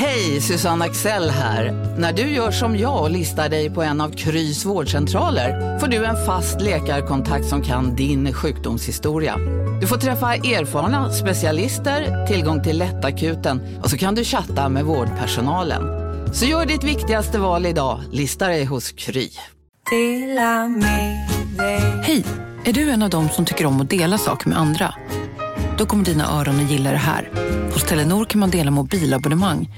Hej, Susanne Axel här. När du gör som jag och listar dig på en av Krys vårdcentraler får du en fast läkarkontakt som kan din sjukdomshistoria. Du får träffa erfarna specialister, tillgång till lättakuten och så kan du chatta med vårdpersonalen. Så gör ditt viktigaste val idag, listar dig hos Kry. Hej! Är du en av dem som tycker om att dela saker med andra? Då kommer dina öron att gilla det här. Hos Telenor kan man dela mobilabonnemang.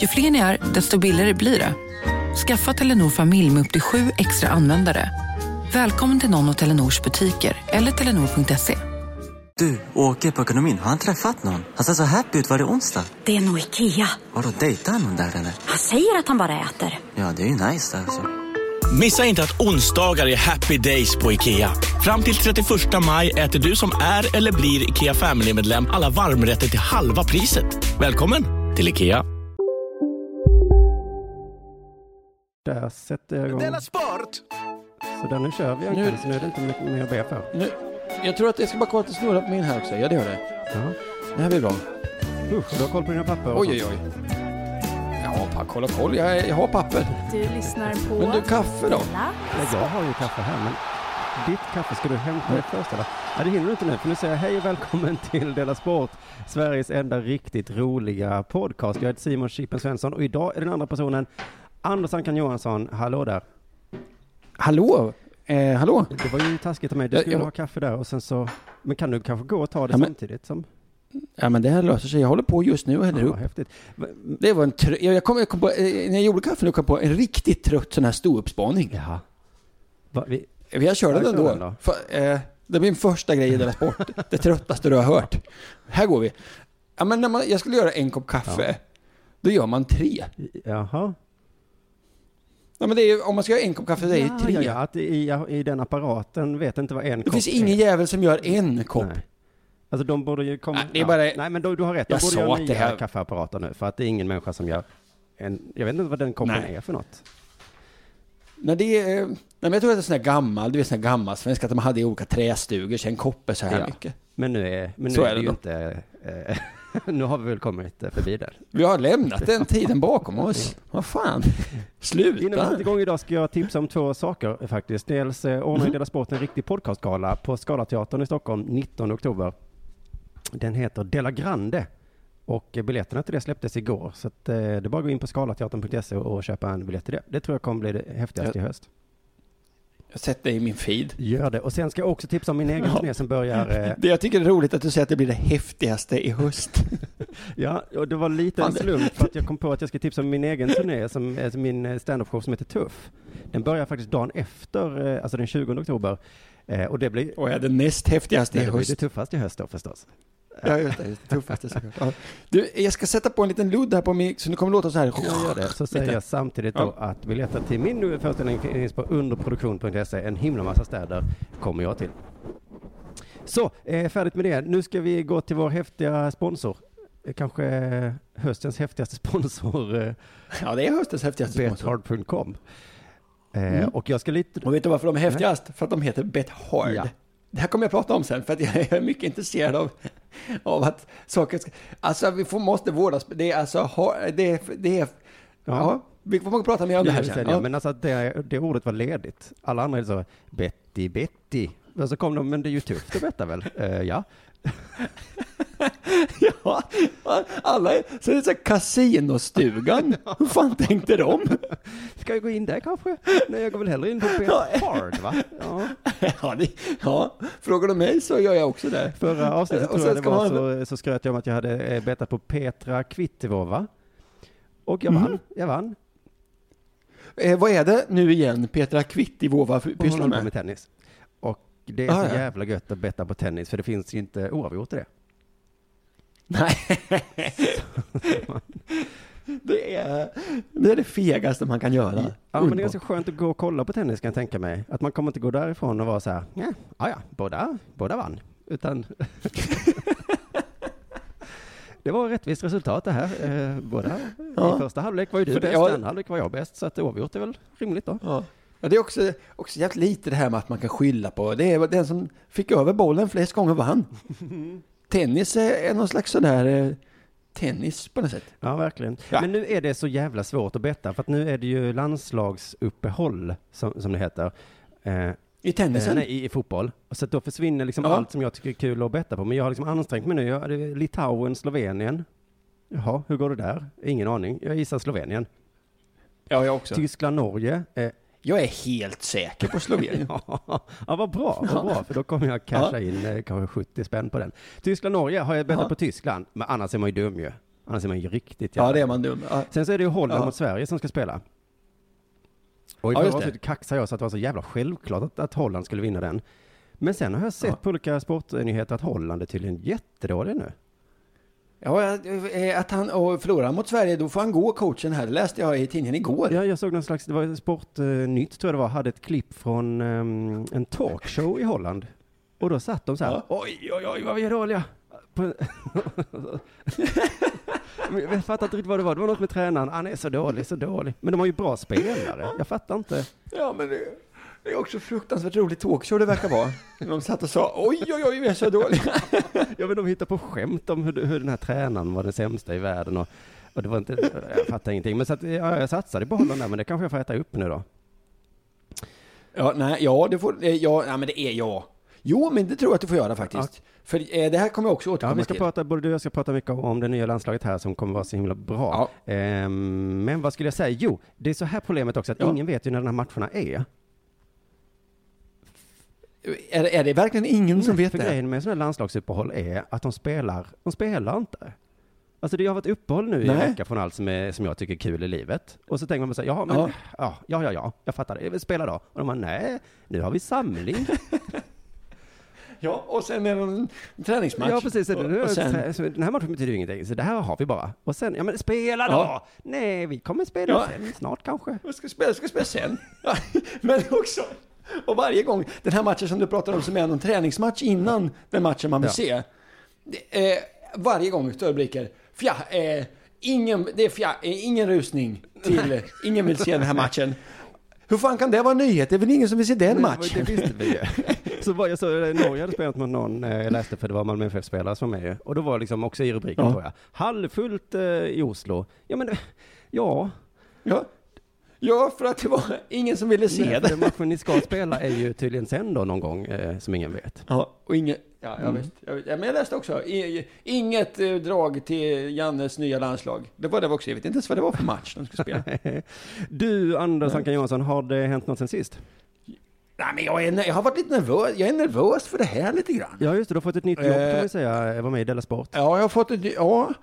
Ju fler ni är, desto billigare blir det. Skaffa Telenor familj med upp till sju extra användare. Välkommen till någon av Telenors butiker eller telenor.se. Du, åker på ekonomin. Har han träffat någon? Han ser så happy ut. Var det onsdag? Det är nog Ikea. Har du dejtat någon där eller? Han säger att han bara äter. Ja, det är ju nice där alltså. Missa inte att onsdagar är happy days på IKEA. Fram till 31 maj äter du som är eller blir IKEA Family-medlem alla varmrätter till halva priset. Välkommen till IKEA. Där sätter jag igång. Della Sport! Så där nu kör vi Nu- så nu är det inte mycket mer att be för. Nu, jag tror att det ska bara kolla att det snurrar på min här också. Ja, det gör det. Ja. Det här blir bra. Usch, du har koll på dina papper? Oj, oj, oj. Ja, kolla, kolla. Jag, jag har papper. Du lyssnar på... Men du, kaffe då? Ja, jag har ju kaffe här, men ditt kaffe ska du hämta det först eller? Ja, det hinner du inte nu, för nu säger jag hej och välkommen till Dela Sport, Sveriges enda riktigt roliga podcast. Jag heter Simon Chippen Svensson och idag är den andra personen Anders Ankan Johansson. Hallå där. Hallå? Eh, hallå? Det var ju taskigt av mig. Du Jag- skulle jag- ha kaffe där och sen så... Men kan du kanske gå och ta det Ja, men- samtidigt som... Ja, men det här löser sig. Jag håller på just nu och häller Ja, upp. häftigt. Det var en trö- jag, jag kom, jag kom på, eh, när jag gjorde kaffen, jag kom på en riktigt trött sån här ståuppspaning. Jaha. Va, vi, Jag körde Ja, den då. den då. För, eh, det är min första grej i Della Sport. det tröttaste du har hört. Här går vi. Ja, men när man, jag skulle göra en kopp kaffe. Då gör man tre. jaha. Ja, men det är, om man ska göra en kopp kaffe, det är Ja, tre. ja, ja, att i, i den apparaten vet inte vad en Det kopp finns är. ingen jävel som gör en kopp. Nej. Alltså de borde ju komma... Nej, det är bara- Nej men då, du har rätt, de Jag borde göra nya det här- kaffeapparater nu. För att det är ingen människa som gör en... Jag vet inte vad den koppen Nej. är för något. Nej, det är, nej, men jag tror att det är sån här gammal, du vet sån här gammal svensk att de hade i olika trästugor, så en kopp är så här Ja. mycket. Men nu är, men nu Så är det det ju då. inte... Eh, nu har vi väl kommit eh, förbi där. Vi har lämnat den tiden bakom oss. Vad fan? Innan vi Sluta! sätter igång idag ska jag tipsa om två saker eh, faktiskt. Dels eh, ordnar Mhm. Dela Sport en riktig podcastgala på Scalateatern i Stockholm 19 oktober. Den heter Della Grande. Och eh, biljetterna till det släpptes igår. Så att, eh, det är bara att gå in på scalateatern.se och och köpa en biljett till det. Det tror jag kommer bli det häftigaste i höst. Jag sätter det i min feed. Gör det. Och sen ska jag också tipsa om min egen Ja. turné som börjar... Eh, Det jag tycker är roligt att du säger att det blir det häftigaste i höst. ja, och det var lite en det- slump för att jag kom på att jag ska tipsa om min egen turné, som är min eh, standup-show som heter Tuff. Den börjar faktiskt dagen efter, eh, alltså den 20 oktober. Eh, och det blir... Och är det näst häftigaste i Nej, det blir det höst. tuffaste i höst då förstås. Ja, just det. det tuffaste såklart. Ja. Du, jag ska sätta på en liten ludd här på mig, så nu kommer det låta så här. Jag gör det. Så säger Lite. jag samtidigt då att biljetter till min föreställning finns på underproduktion.se. En himla massa städer kommer jag till. Så, eh, färdigt med det. Nu ska vi gå till vår häftiga sponsor. Eh, Kanske eh, höstens häftigaste sponsor, eh, Ja, det är höstens häftigaste sponsor. bethard.com. Mm. Och jag ska lite... Och vet du varför de är häftigast? För att de heter Bet Hard. Ja. Det här kommer jag prata om sen, för att jag är mycket intresserad av, av att saker ska... Alltså, vi får, måste vårdas. Det är alltså... ha- Det är... Det är ja. vi får prata mer om det här Ja, sen. ja. Ja. Men alltså det, det ordet var ledigt. Alla andra är så, Betty, Betty. Och så kom de, men det är ju tufft att betta väl? Eh, ja. Ja, alla. Så är det så här kasinostugan. Hur fan tänkte de? Ska jag gå in där kanske? Nej, jag går väl hellre in på Ja. Bethard va? Ja. Ja, det, ja, frågar du mig så gör jag också det. Förra avsnittet tror jag det var så, så skröt jag om att jag hade eh, bettat på Petra Kvittivova. Och jag vann. Mm. Jag vann. Eh, vad är det nu igen Petra Kvittivova Och hon pysslar håller på med? med tennis. Det är Ah, så ja. jävla gött att betta på tennis för det finns ju inte oavgjort i det. Nej. det, är, det är det fegaste man kan göra. Ja, men det är ganska skönt att gå och kolla på tennis kan jag tänka mig. Att man kommer inte gå därifrån och vara så här, ja, ja, ja båda, båda vann. Utan det var ett rättvist resultat det här. Eh, båda, Ja. i första halvlek var ju du bäst, ja. i andra halvlek var jag bäst. Så att oavgjort är väl rimligt då. Ja. Ja, det är också, också jävligt lite det här med att man kan skylla på. Det är den som fick över bollen flest gånger vann. Tennis är någon slags sådär eh, tennis på något sätt. Ja, verkligen. Ja. Men nu är det så jävla svårt att betta, för att nu är det ju landslagsuppehåll, som, som det heter. Eh, I tennisen? Eh, nej, i, i fotboll. Så att då försvinner liksom Ja. allt som jag tycker är kul att betta på. Men jag har liksom ansträngt mig nu. Jag, är Litauen, Slovenien. Jaha, hur går det där? Ingen aning. Jag gissar Slovenien. ja, jag också. Tyskland, Norge. Eh, Jag är helt säker på Slovenien. ja, ja, vad bra, vad bra. För då kommer jag casha Ja. in eh, kanske 70 spänn på den. Tyskland, Norge har jag bettat Ja. på Tyskland. Men annars är man ju dum ju. Annars är man ju riktigt Ja, jävla det är man dum. Ja. Sen så är det ju Holland Ja. mot Sverige som ska spela. Och i Ja, förra avsnittet kaxade jag så att det var så jävla självklart att, att Holland skulle vinna den. Men sen har jag sett Ja. på olika sportnyheter att Holland är tydligen jättedåliga nu. Ja, eh, att han förlorar mot Sverige, då får han gå coachen här. Det läste jag i tidningen igår. Ja, jag såg någon slags, det var Sportnytt tror jag det var, hade ett klipp från ehm, en talkshow i Holland. Och då satt de så här, Ja. oj, oj, oj, vad vi är dåliga. Jag fattar inte riktigt vad det var. Det var något med tränaren, han är så dålig, så dålig. Men de har ju bra spelare. Jag fattar inte. Ja, men det, det är också fruktansvärt roligt talkshow det verkar vara. De satt och sa oj, oj, oj, vi är så dåliga. Ja, men de hittar på skämt om hur, hur den här tränaren var den sämsta i världen och, och det var inte, jag fattar ingenting. Men så att, ja, jag satsade på Holland där, men det kanske jag får äta upp nu då. Ja, nej, ja, det får, eh, ja, nej, men det är jag. Jo, men det tror jag att du får göra faktiskt. För eh, det här kommer jag också återkomma Ja, vi ska till. prata, både du och jag ska prata mycket om, det nya landslaget här som kommer vara så himla bra. Ehm, men vad skulle jag säga? Jo, det är så här problemet också att Ja. ingen vet ju när de här matcherna är. Är, det- är det verkligen ingen som vet För det? grejen med sådana här landslagsuppehåll är att de spelar, de spelar inte. Alltså det har varit uppehåll nu i en Nej. vecka från allt som, är, som jag tycker är kul i livet. Och så tänker man så här, jaha, men, ja. Ja. Ja, ja, ja, jag fattar det. Spela då. Och de bara, nej, nu har vi samling. Ja, och sen är det en träningsmatch. Ja, precis. Och, och sen, så den här matchen betyder ju ingenting, så det här har vi bara. Och sen, ja men spela då! Ja. Nej, vi kommer spela Ja. sen, snart kanske. jag ska spela, jag ska spela sen. Ja, men också, och varje gång, den här matchen som du pratar om som är någon träningsmatch innan den matchen man vill se. Det, eh, varje gång rubriker, fja, eh, ingen, det är fja, eh, ingen rusning till, eh, ingen vill se den här matchen. Hur fan kan det vara en nyhet? Det är väl ingen som vill se den matchen? Det visste vi ju. Så var jag så, Norge hade spelat mot någon, eh, jag läste för det var Malmö FF-spelare som var med ju. Och då var liksom också i rubriken Ja. tror jag, halvfullt eh, i Oslo. Ja men, eh, ja. Ja. Ja, för att det var ingen som ville se Nej, det. den matchen ni ska spela är ju tydligen sen då någon gång, eh, som ingen vet. Ja, och inget, ja, jag, Mm. visst, jag, vet. ja, men jag läste också, i, inget eh, drag till Jannes nya landslag. Det var det också, jag vet inte ens vad det var för match de skulle spela. Du, Anders. Ankan Johansson, har det hänt något sen sist? Nej, men jag, är, jag har varit lite nervös, jag är nervös för det här lite grann. Ja just det, du har fått ett nytt jobb kan Eh. man ju säga, jag var med i Della Sport. Ja, jag har fått ett, ja,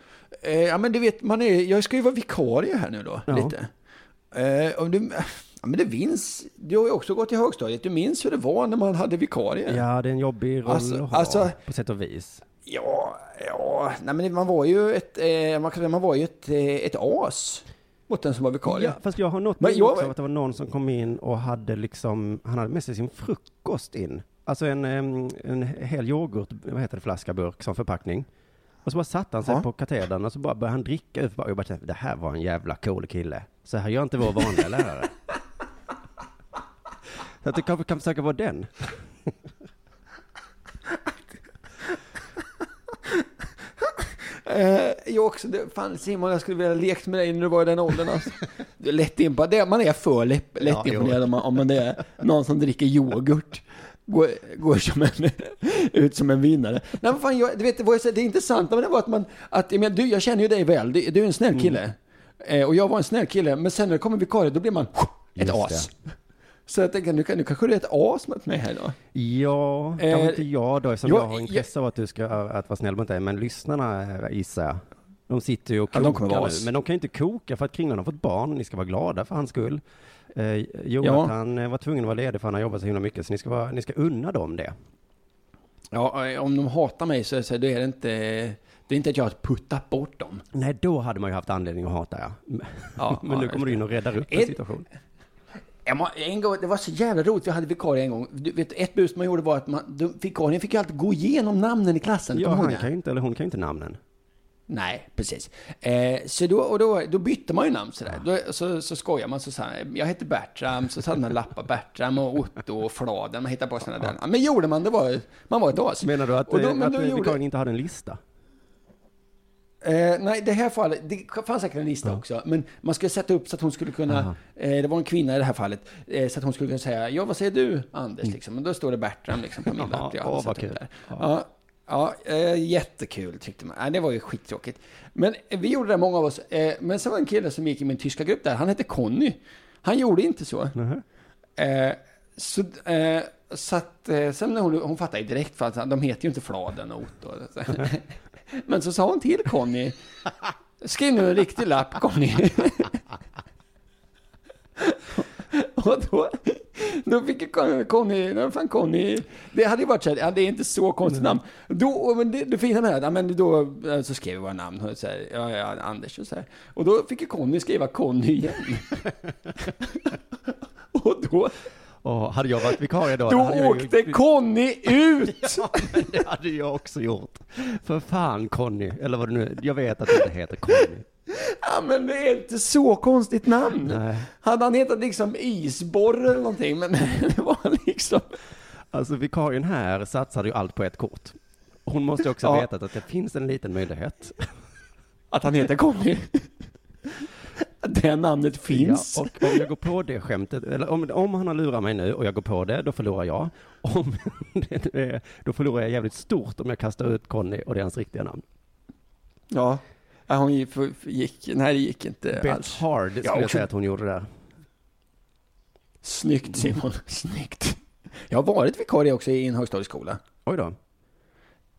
eh, ja men du vet, man är, jag ska ju vara vikarie här nu då, Ja. lite. Eh, och du, ja men det minns, du har ju också gått i högstadiet, du minns hur det var när man hade vikarie? Ja, det är en jobbig roll Alltså- att ha, alltså- på sätt och vis. Ja, ja, nej men man var ju ett, eh, man kan man var ju ett, eh, ett as mot den som var vikarie. Ja, fast jag har något minne jag- också att det var någon som kom in och hade liksom, han hade med sig sin frukost in. Alltså en, en hel yoghurt, vad heter det, flaska, burk som förpackning. Och så bara satt han sig Ja. på katedern och så bara började han dricka. Och jag bara tänkte, det här var en jävla cool kille. Så här gör inte vår vanliga lärare. Så att du kanske kan försöka vara den. Eh, jag också, det, fan Simon, jag skulle vilja lekt med dig när du var i den åldern alltså. Du är lätt imponerad, det, man är för lätt, lätt Ja, imponerad om man, om man det är någon som dricker yoghurt. Går, går som en, ut som en vinnare. Nej men fan, jag, du vet, vad jag säger, det intressanta med det var att man, att, jag, menar, du, jag känner ju dig väl, du, du är en snäll kille. Eh, och jag var en snäll kille, men sen när det kommer vikarie, då blir man ett Just as. Så jag tänker, nu, kan- nu kanske du är ett as mot mig här då. Ja, Eh, kanske inte jag då, eftersom jag- jag har intresse av att du ska att vara snäll mot dig, men lyssnarna eh, gissar jag. De sitter ju och Ja, kokar vara nu, men de kan ju inte koka för att Kringlan har fått barn, ni ska vara glada för hans skull. Eh, Jonathan eh, var tvungen att vara ledig för han har jobbat så himla mycket, så ni ska, vara, ni ska unna dem det. Ja, eh, om de hatar mig så, så då är det inte, det är inte att jag har puttat bort dem. Nej, då hade man ju haft anledning att hata ja. Ja, men nu kommer du in och räddar upp en situation. En gång, det var så jävla roligt, vi hade vikarie en gång. Du vet, ett bus man gjorde var att man, vikarien fick ju alltid gå igenom namnen i klassen. Ja, han kan ju inte, eller hon kan ju inte namnen. Nej, precis. Eh, så då, och då, då bytte man ju namn sådär. Då, så, så skojar man så sa jag heter Bertram, så satte man lappar Bertram och Otto och Fladen, man hittade på sådana där. Men gjorde man, det var, man var ett as. Menar du att, då- eh, att då eh, gjorde- vikarien inte hade en lista? Eh, nej, det här fallet, det fanns säkert en lista också, men man skulle sätta upp så att hon skulle kunna, eh, det var en kvinna i det här fallet, eh, så att hon skulle kunna säga, ja vad säger du Anders, liksom. Och då står det Bertram liksom på min Mm. Ja, lapp. Hade vad upp kul. där. Ja. Ja, ja eh, jättekul tyckte man. Det var ju skittråkigt. Men eh, vi gjorde det, många av oss. Eh, men så var det en kille som gick i min tyska grupp där, han hette Conny. Han gjorde inte så. Nähä. Eh, så, så att, sen när hon, hon fattade ju direkt för att de heter ju inte Fladen och Otto. Men så sa hon till Conny, skriv nu en riktig lapp Conny. och då, då fick ju Conny, Conny, fan Conny, det hade ju varit så här, ja, det är inte så konstigt namn. Då, men det, då fick han det här, men då så skrev vi våra namn, och så här, ja, ja, Anders och så här. Och då fick ju Conny skriva Conny igen. och då, och hade jag varit vikarie då, då hade jag åkte Conny ut! Ja, det hade jag också gjort. För fan Conny, eller vad det nu Jag vet att det inte heter Conny. Ja, men det är inte så konstigt namn. Nej. Hade han hetat liksom Isborre eller någonting, men det var liksom... Alltså vikarien här satsade ju allt på ett kort. Hon måste också Ja. ha vetat att det finns en liten möjlighet. Att han heter Conny. Det namnet finns. Ja, och om jag går på det skämtet, eller om, om han har lurat mig nu och jag går på det, då förlorar jag. Om är, då förlorar jag jävligt stort om jag kastar ut Conny och det är hans riktiga namn. Ja. ja hon gick, nej det gick inte Bet alls. hard skulle jag också- säga att hon gjorde där. Snyggt Simon, snyggt. Jag har varit vikarie också i en högstadieskola. Oj då.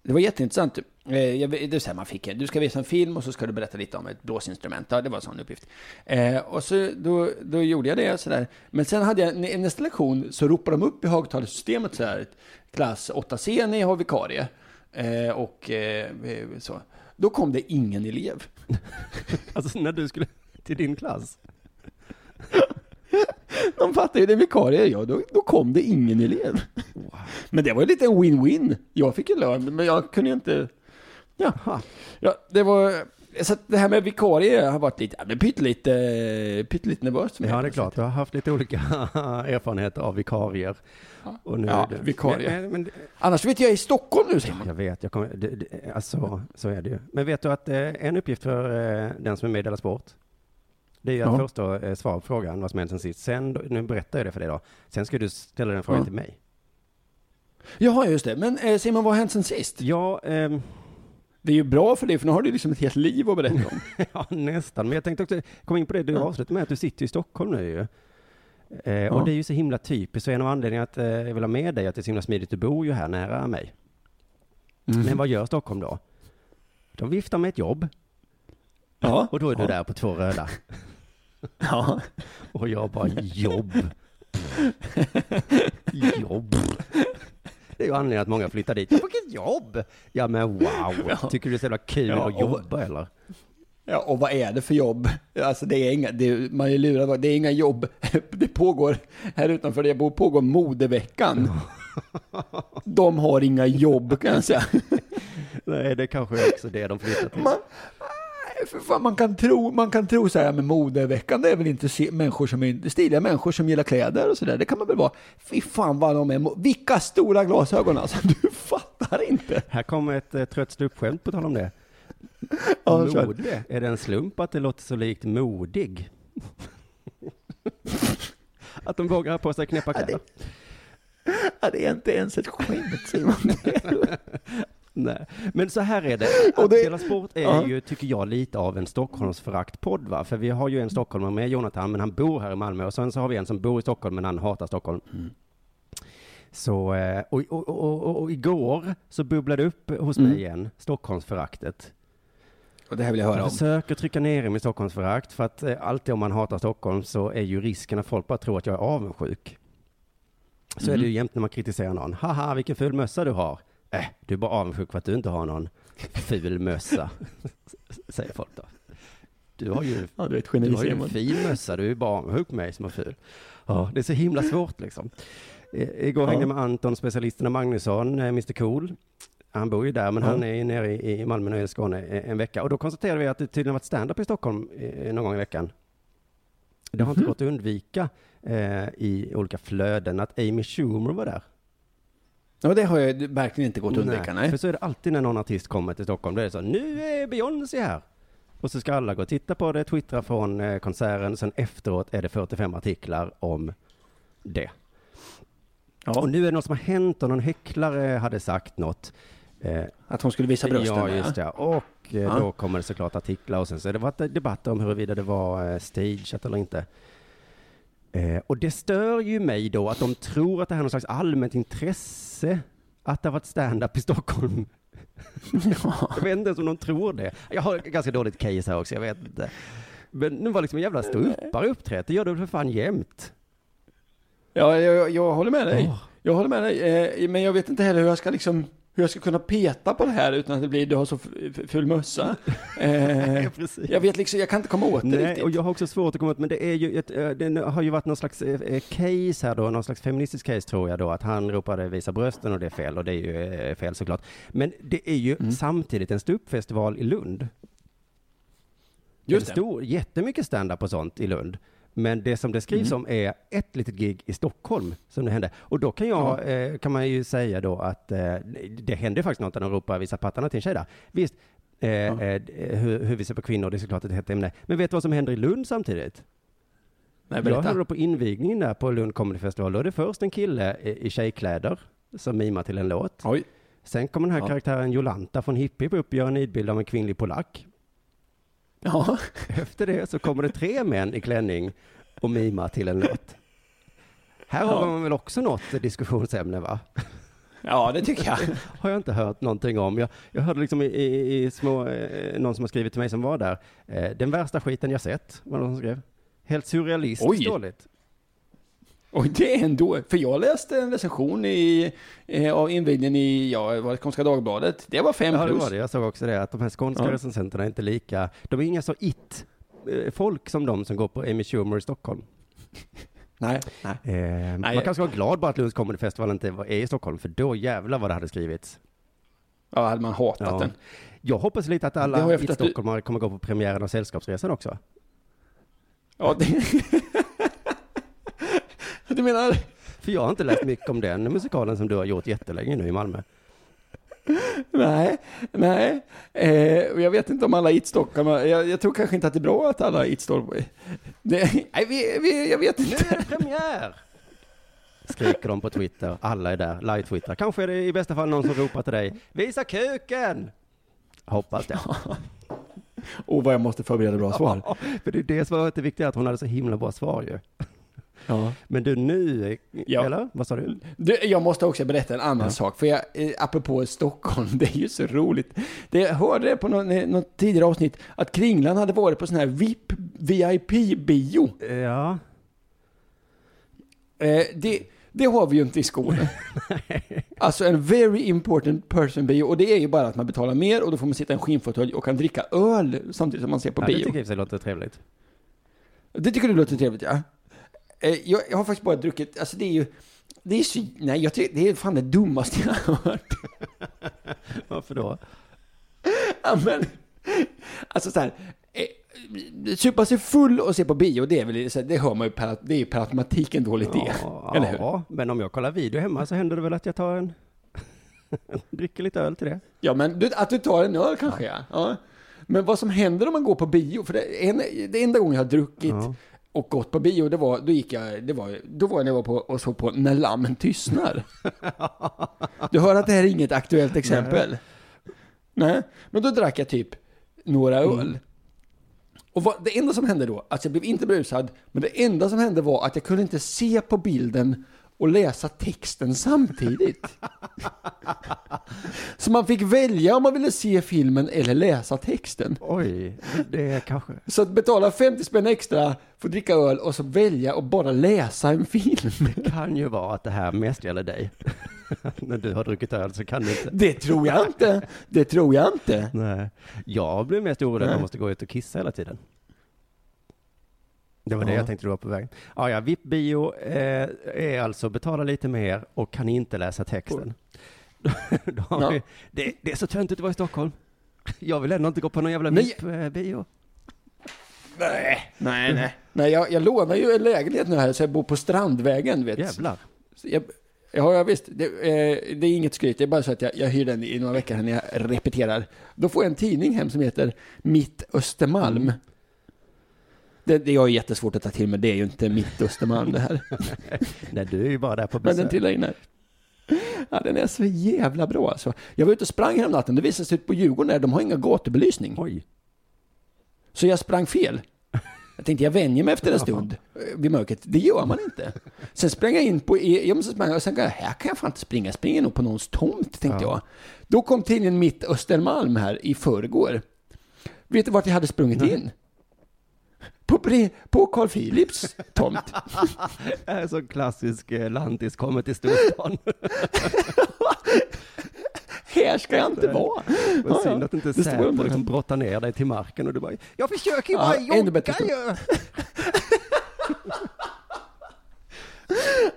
Det var jätteintressant. Eh, jag, det så här man fick, du ska visa en film och så ska du berätta lite om ett blåsinstrument. Ja, det var en sån uppgift. Eh, och så då, då gjorde jag det sådär. Men sen hade jag, nästa lektion så ropade de upp i högtalarsystemet så här, klass 8C, ni har vikarie. Eh, och eh, eh, så. Då kom det ingen elev. Alltså när du skulle till din klass. De fattade ju det är vikarie, ja, då, då kom det ingen elev. Men det var ju lite win-win. Jag fick ju lön, men jag kunde ju inte... Ja, ja det var... Så att det här med vikarie har varit lite, ja, men pyttelite, pyttelite nervöst. Ja, det är klart. Du har haft lite olika erfarenheter av vikarier. Och nu Ja, det- vikarie. Men, men, men, Annars vet jag, i Stockholm nu Simon. jag vet, jag kommer, det, det, alltså, så är det ju. Men vet du att eh, en uppgift för eh, den som är med i Della Sport, det är ju att Ja. först då eh, svara på frågan vad som hänt sen sist. Sen, nu berättar jag det för dig då. Sen ska du ställa den frågan Ja. till mig. Jaha, just det. Men eh, Simon, vad har hänt sen sist? Ja, ehm, Det är ju bra för dig, för nu har du liksom ett helt liv att berätta om. ja, nästan. Men jag tänkte också komma in på det du Ja. avslutade med, att du sitter i Stockholm nu ju. Eh, Ja. Och det är ju så himla typiskt, så en av anledningarna att eh, jag vill ha med dig, att det är så himla smidigt, du bor ju här nära mig. Men vad gör Stockholm då? De viftar med ett jobb, Ja. och då är du ja. där på två röda. Ja. Och jag bara, jobb. jobb. Det är ju anledningen att många flyttar dit. Vilket jobb! Ja men wow! Ja. Tycker du det är så jävla kul Ja, att och- jobba eller? Ja, och vad är det för jobb? Alltså det är inga, det man är lurad, det är inga jobb. Det pågår, här utanför där jag bor pågår modeveckan. De har inga jobb kan jag säga. Nej, det kanske är också det de flyttar till. Man, fan, man, kan tro, man kan tro så här med modeveckan, det är väl inte människor som är stiliga människor som gillar kläder och sådär. Det kan man väl vara. Fy fan vad de är, vilka stora glasögon alltså. Du fattar inte. Här kommer ett eh, trött ståuppskämt på tal om det. Ja. Mode, är det en slump att det låter så likt modig? att de vågar ha på sig knäppa Ja, det- kläder? Ja, det är inte ens ett skämt Simon. Nej, men så här är det. Att det- Dela Sport är Ja. ju, tycker jag, lite av en Stockholmsföraktpodd va? För vi har ju en stockholmare med, Jonathan, men han bor här i Malmö. Och sen så har vi en som bor i Stockholm, men han hatar Stockholm. Så, eh, och, och, och, och, igår så bubblade upp hos Mm. mig igen, Stockholmsföraktet. Och det här vill jag höra Jag om. försöker trycka ner i min Stockholmsförakt, för att eh, alltid om man hatar Stockholm så är ju risken att folk bara tror att jag är avundsjuk. Så är det ju jämt när man kritiserar någon. Haha, vilken ful mössa du har. Äh, du är bara avundsjuk för att du inte har någon ful mössa, säger folk då. Du har ju, Ja, du är ett du geni har ju en fin mössa, du är ju bara avundsjuk på mig som har ful. Ja, det är så himla svårt liksom. Igår Ja. hängde jag med Anton, specialisterna Magnusson, eh, Mr Cool. Han bor ju där, men Ja. han är nere i, i Malmö i Skåne en vecka. Och då konstaterade vi att det tydligen varit stand-up i Stockholm eh, någon gång i veckan. Det har inte Mhm. gått att undvika eh, i olika flöden att Amy Schumer var där. Ja, det har jag verkligen inte gått att undvika, nej. För så är det alltid när någon artist kommer till Stockholm. Då är det så, nu är Beyoncé här. Och så ska alla gå och titta på det, twittra från eh, konserten. Sen efteråt är det 45 artiklar om det. Ja. Och nu är det något som har hänt och någon häcklare hade sagt något. Eh, Att hon skulle visa brösten. Ja, just det. Och eh, Ja. då kommer det såklart artiklar och sen så har det debatter om huruvida det var eh, stageat eller inte. Eh, och det stör ju mig då att de tror att det här är någon slags allmänt intresse att det har varit stand-up i Stockholm. Jag vet inte ens om de tror det. Jag har ganska dåligt case här också, jag vet inte. Men nu var liksom en jävla ståuppare uppträtt, det gör du för fan jämt. Ja, jag, jag, jag håller med dig. Åh. Jag håller med dig. Eh, men jag vet inte heller hur jag ska liksom hur jag ska kunna peta på det här utan att det blir du har så f- full mössa. Eh, Ja, jag vet liksom, jag kan inte komma åt det Nej, riktigt. och jag har också svårt att komma ut, men det är ju ett, eh, det har ju varit någon slags eh, eh, case här då, någon slags feministisk case tror jag då, att han ropade visa brösten och det är fel, och det är ju fel såklart. Men det är ju Mm. samtidigt en ståuppfestival i Lund. Just det. det. Stor, jättemycket stand-up och sånt i Lund. Men det som det skrivs Mm. om är ett litet gig i Stockholm som det hände. Och då kan jag, eh, kan man ju säga då att eh, det hände faktiskt något när de ropar visa pattarna till en tjej där. Visst, eh, eh, hur, hur vi ser på kvinnor, det är såklart ett hett ämne. Men vet du vad som händer i Lund samtidigt? Nej, Jag berätta. hörde på invigningen där på Lund Comedy Festival, då är det först en kille i, i tjejkläder som mimar till en låt. Oj. Sen kommer den här Ja. karaktären Jolanta från Hipp Hipp upp och gör en nidbild av en kvinnlig polack. Ja. Efter det så kommer det tre män i klänning och mimar till en låt. Här har Ja. man väl också något diskussionsämne va? ja, det tycker jag. Har jag inte hört någonting om. Jag, jag hörde liksom i, i, i små, eh, någon som har skrivit till mig som var där, eh, den värsta skiten jag sett, var det någon som skrev. Helt surrealistiskt Oj. dåligt. Oj, det är ändå, för jag läste en recension i, eh, av invigningen i, ja, var det Skånska Dagbladet. Det var fem Ja, det plus. var det. Jag såg också det, att de här skånska Ja. recensenterna är inte lika, de är inga så it-folk som de som går på Amy Schumer i Stockholm. Nej, nej. Eh, Nej. man kanske vara glad bara att Lunds Comedy Festival inte var- är i Stockholm, för då jävlar vad det hade skrivits. Ja, hade man hatat Ja. den. Jag hoppas lite att Det alla efter att du- kommer gå på premiären av Sällskapsresan också. Ja, det... du menar? För jag har inte läst mycket om den musikalen som du har gjort jättelänge nu i Malmö. Nej, nej. Eh, jag vet inte om alla it-stockholmare, jag, jag tror kanske inte att det är bra att alla it-stockholmare... Nej, vi, vi, jag vet Nu inte. är det premiär! Skriker de på Twitter. Alla är där, live-twittrar. Kanske är det i bästa fall någon som ropar till dig. Visa kuken! Hoppas det. Och vad jag måste förbereda bra svar. Ja, för det är det som var det viktiga, att hon hade så himla bra svar ju. Ja. Men du nu, Ja. eller? Vad sa du? Du, jag måste också berätta en annan Ja. sak, för jag, eh, apropå Stockholm, det är ju så roligt. Det, jag hörde det på någon, eh, något tidigare avsnitt, att Kringlan hade varit på sån här VIP, VIP-bio. Ja. Eh, det, det har vi ju inte i Skåne. alltså en very important person bio, och det är ju bara att man betalar mer och då får man sitta i en skinnfåtölj och kan dricka öl samtidigt som man ser på ja det bio. tycker jag låter trevligt. Det tycker du låter trevligt, ja? Eh, jag, jag har faktiskt bara druckit, alltså det är ju, det är så, nej jag tycker, det är fan det dummaste jag har hört. Varför då? Ja, men, alltså så här, eh, supa sig full och se på bio, det är väl, det hör man ju per, det är ju per automatik en dålig idé. Ja, Eller hur? ja, men om jag kollar video hemma så händer det väl att jag tar en... dricker lite öl till det. Ja, men du, att du tar en öl kanske, ja. ja. Men vad som händer om man går på bio, för det, en, det enda gången jag har druckit Ja. Och gått på bio, det var, då gick jag, det var, då var jag när jag var på och såg på När lammen tystnar. Du hör att det här är inget aktuellt exempel? Nej. Men då drack jag typ några öl. Mm. Och vad, det enda som hände då, alltså jag blev inte brusad, men det enda som hände var att jag kunde inte se på bilden och läsa texten samtidigt. Så man fick välja om man ville se filmen eller läsa texten. Oj, det är kanske... Så att betala 50 spänn extra för att dricka öl och så välja och bara läsa en film. kan ju vara att det här mest gäller dig. När du har druckit öl så kan du inte. Det tror jag inte. Det tror jag inte. Nej. Jag blir mest orolig Nej. jag måste gå ut och kissa hela tiden. Det var det Ja. jag tänkte du var på väg. Ja, ja, VIP-bio eh, är alltså betala lite mer och kan inte läsa texten. Då har Ja. vi, det, det är så töntigt att vara i Stockholm. Jag vill ändå inte gå på någon jävla Nej. VIP-bio. Nej, nej, nej. Nej, jag, jag lånar ju en lägenhet nu här så jag bor på Strandvägen, vet Jävlar. Så jag, Ja, ja visst. Det, eh, det är inget skryt, det är bara så att jag, jag hyr den i några veckor när jag repeterar. Då får jag en tidning hem som heter Mitt Östermalm. Det, det är ju jättesvårt att ta till mig, det är ju inte Mitt Östermalm det här. Nej, du är ju bara där på Men den besök. trillar in här. Ja, den är så jävla bra alltså. Jag var ute och sprang härom natten, det visade sig ut på Djurgården där, de har inga gatubelysning. Oj. Så jag sprang fel. Jag tänkte jag vänjer mig efter en stund eh, vid mörkret. Det gör man inte. Sen sprang jag in på, E- jag måste sprang, och sen jag, här kan jag fan inte springa, jag springer nog på någons tomt, tänkte Ja. jag. Då kom tidningen Mitt Östermalm här i förrgår. Vet du vart jag hade sprungit in? På, Bre- på Carl Philips tomt. Det är så klassisk eh, lantis kommer till storstan. Här ska jag inte vara. Vad synd att inte Säpo under liksom brottar ner dig till marken och du bara, jag försöker ju Ja, bara bättre jogga ju.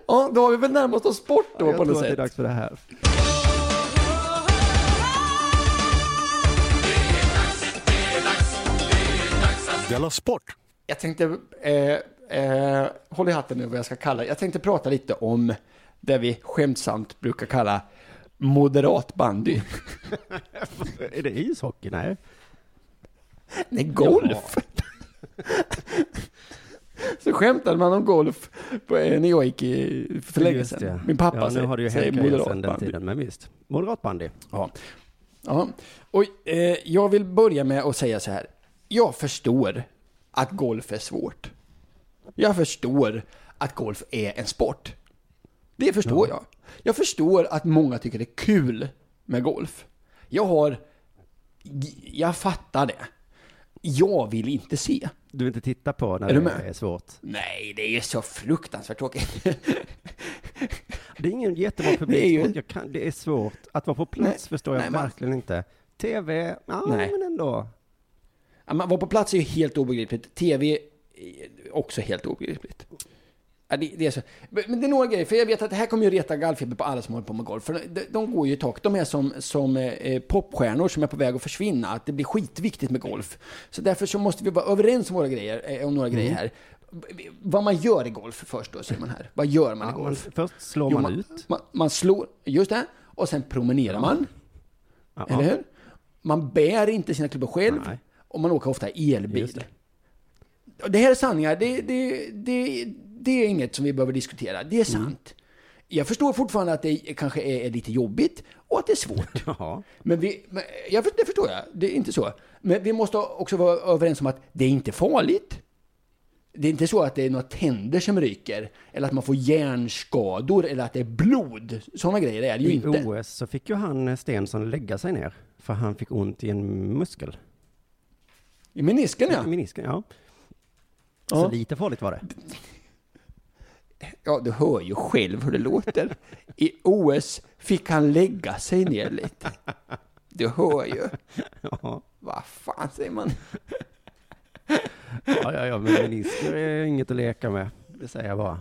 Ja, då har vi väl närmat oss sport då Jag på tror något att det är sätt. dags för det här. Della Sport! Jag tänkte, eh, eh, håll i hatten nu vad jag ska kalla Jag tänkte prata lite om det vi skämtsamt brukar kalla moderat bandy. Är det ishockey? Nej. Nej, golf. Så skämtade man om golf på, när jag gick i, för länge sedan. det. Min pappa ja, nu säger, har du ju säger moderat sedan den bandy. tiden, men visst. Moderatbandy. Ja. ja. Och, eh, jag vill börja med att säga så här. Jag förstår att golf är svårt. Jag förstår att golf är en sport. Det förstår jag. Jag förstår att många tycker det är kul med golf. Jag har... Jag fattar det. Jag vill inte se. Du vill inte titta på när Är det med? är svårt. Nej, det är så fruktansvärt tråkigt. Det är ingen jättebra Det ju- publik. Jag kan, det är svårt. Att vara på plats Nej. förstår jag Nej, verkligen inte. TV, ja Nej. men ändå. Ja, Man vara på plats är ju helt obegripligt. TV är också helt obegripligt. Ja, det, det är så. Men det är några grejer, för jag vet att det här kommer ju reta gallfeber på alla som håller på med golf. För de, de går ju i tak. De är som, som eh, popstjärnor som är på väg att försvinna. Att det blir skitviktigt med golf. Så därför så måste vi vara överens om, våra grejer, eh, om några grejer här. Vad man gör i golf först då, säger man här. Vad gör man i Ja, man, golf? först slår Jo, man, ut. Man, man slår, just det. Och sen promenerar man. Ja, Eller hur? Man bär inte sina klubbor själv. Nej. Och man åker ofta elbil. det. Det här är sanningar. Det, det, det, det är inget som vi behöver diskutera. Det är Mm. sant. Jag förstår fortfarande att det kanske är, lite jobbigt och att det är svårt. Ja. Men vi, men jag, det förstår jag. Det är inte så. Men vi måste också vara överens om att det är inte farligt. Det är inte så att det är några tänder som ryker, eller att man får hjärnskador, eller att det är blod. Sådana grejer är det ju I inte. OS så fick ju han Stensson lägga sig ner. För han fick ont i en muskel. I menisken ja. I menisken, ja. Ja. Så lite farligt var det. Ja, du hör ju själv hur det låter. I OS fick han lägga sig ner lite. Du hör ju. Ja, Vad fan säger man? ja, ja, ja men menisker är inget att leka med. Det säger jag bara.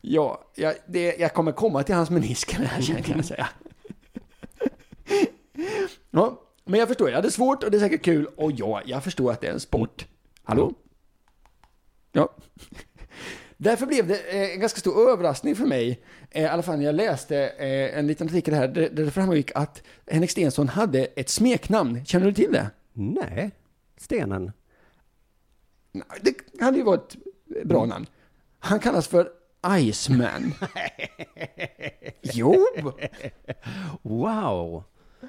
Ja, jag, det, jag kommer komma till hans menisker här sen kan jag säga. Ja, men jag förstår, jag hade svårt och det är säkert kul. Och ja, jag förstår att det är en sport. Hallå? Ja. Därför blev det eh, en ganska stor överraskning för mig, eh, i alla fall när jag läste eh, en liten artikel här, där, det framgick att Henrik Stenson hade ett smeknamn. Känner du till det? Nej, stenen. Det hade ju varit ett bra namn. Han kallas för Iceman. jo! Wow!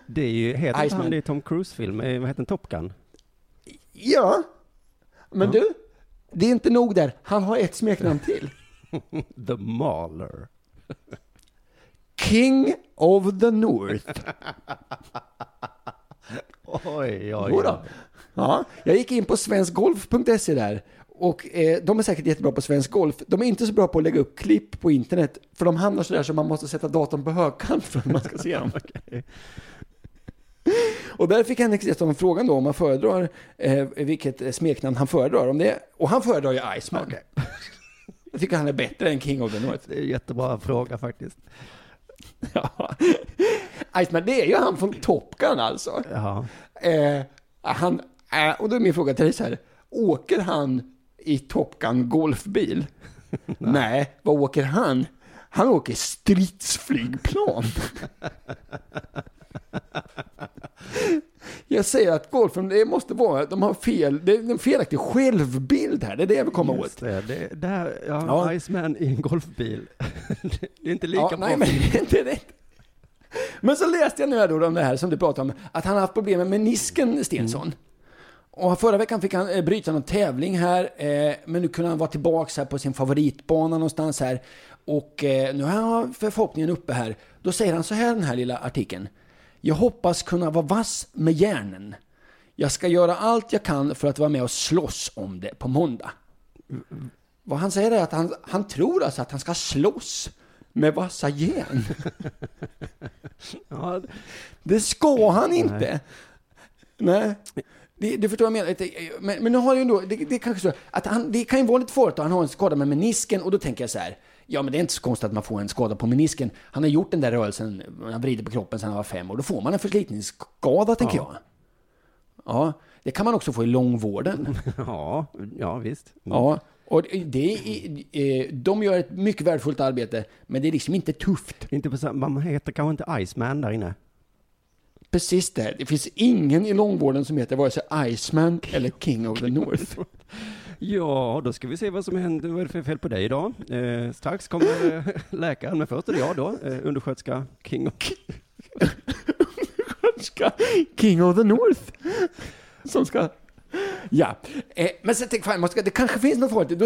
Det är ju, heter Iceman. han det i Tom Cruise-film, eh, vad heter den, Top Gun? Ja. Men du, det är inte nog där. Han har ett smeknamn till. The Mauler. King of the North. Oj, oj, Jo då. Ja, jag gick in på svenskgolf.se där. Och eh, de är säkert jättebra på svensk golf. De är inte så bra på att lägga upp klipp på internet. För de hamnar sådär så man måste sätta datorn på högkant för att man ska se dem. Och där fick Henrik Zetterholm frågan då om han föredrar, eh, vilket eh, smeknamn han föredrar. Om det, och han föredrar ju Iceman. Jag tycker han är bättre än King of the North. Det är en jättebra fråga faktiskt. Ja. Iceman, det är ju han från Top Gun alltså. Eh, han, eh, och då är min fråga till dig så här. Åker han i Top Gun golfbil? Nej. vad åker han? Han åker stridsflygplan. Jag säger att golfen, det måste vara, de har fel, det är en felaktig självbild här, det är det jag vill komma Just åt. det, det, där, ja, Ja. Iceman i en golfbil. det är inte lika Ja, bra. nej, men det är inte rätt. Men så läste jag nu här då om det här som du pratade om, att han har haft problem med menisken, Stensson. Och förra veckan fick han eh, bryta någon tävling här, eh, men nu kunde han vara tillbaks här på sin favoritbana någonstans här. Och eh, nu har han för förhoppningen uppe här. Då säger han så här den här lilla artikeln. Jag hoppas kunna vara vass med järnen. Jag ska göra allt jag kan för att vara med och slåss om det på måndag. Vad han säger är att han, han tror alltså att han ska slåss med vassa järn. Ja, Det ska han inte. Nej. Det, du förstår vad jag menar. Men, men nu har ju ändå, det, det kanske så att han, det kan ju vara lite farligt att han har en skada med menisken och då tänker jag så här. Ja men det är inte så konstigt att man får en skada på menisken. Han har gjort den där rörelsen, han vrider på kroppen sedan han var fem och då får man en förslitningsskada tänker jag. Ja, det kan man också få i långvården. ja, ja visst. Ja, och det är, eh, de gör ett mycket värdefullt arbete, men det är liksom inte tufft. Inte på, man heter kanske inte Iceman där inne. Precis det. Det finns ingen i långvården som heter vare sig Iceman eller King of the North. Ja, då ska vi se vad som händer. Vad är det för fel på dig idag? Eh, strax kommer eh, läkaren, men först är det jag då, eh, undersköterska King och... Ska King of the North. Som ska... Ja, eh, men sen tänk fan, man ska, det kanske finns något farligt. Då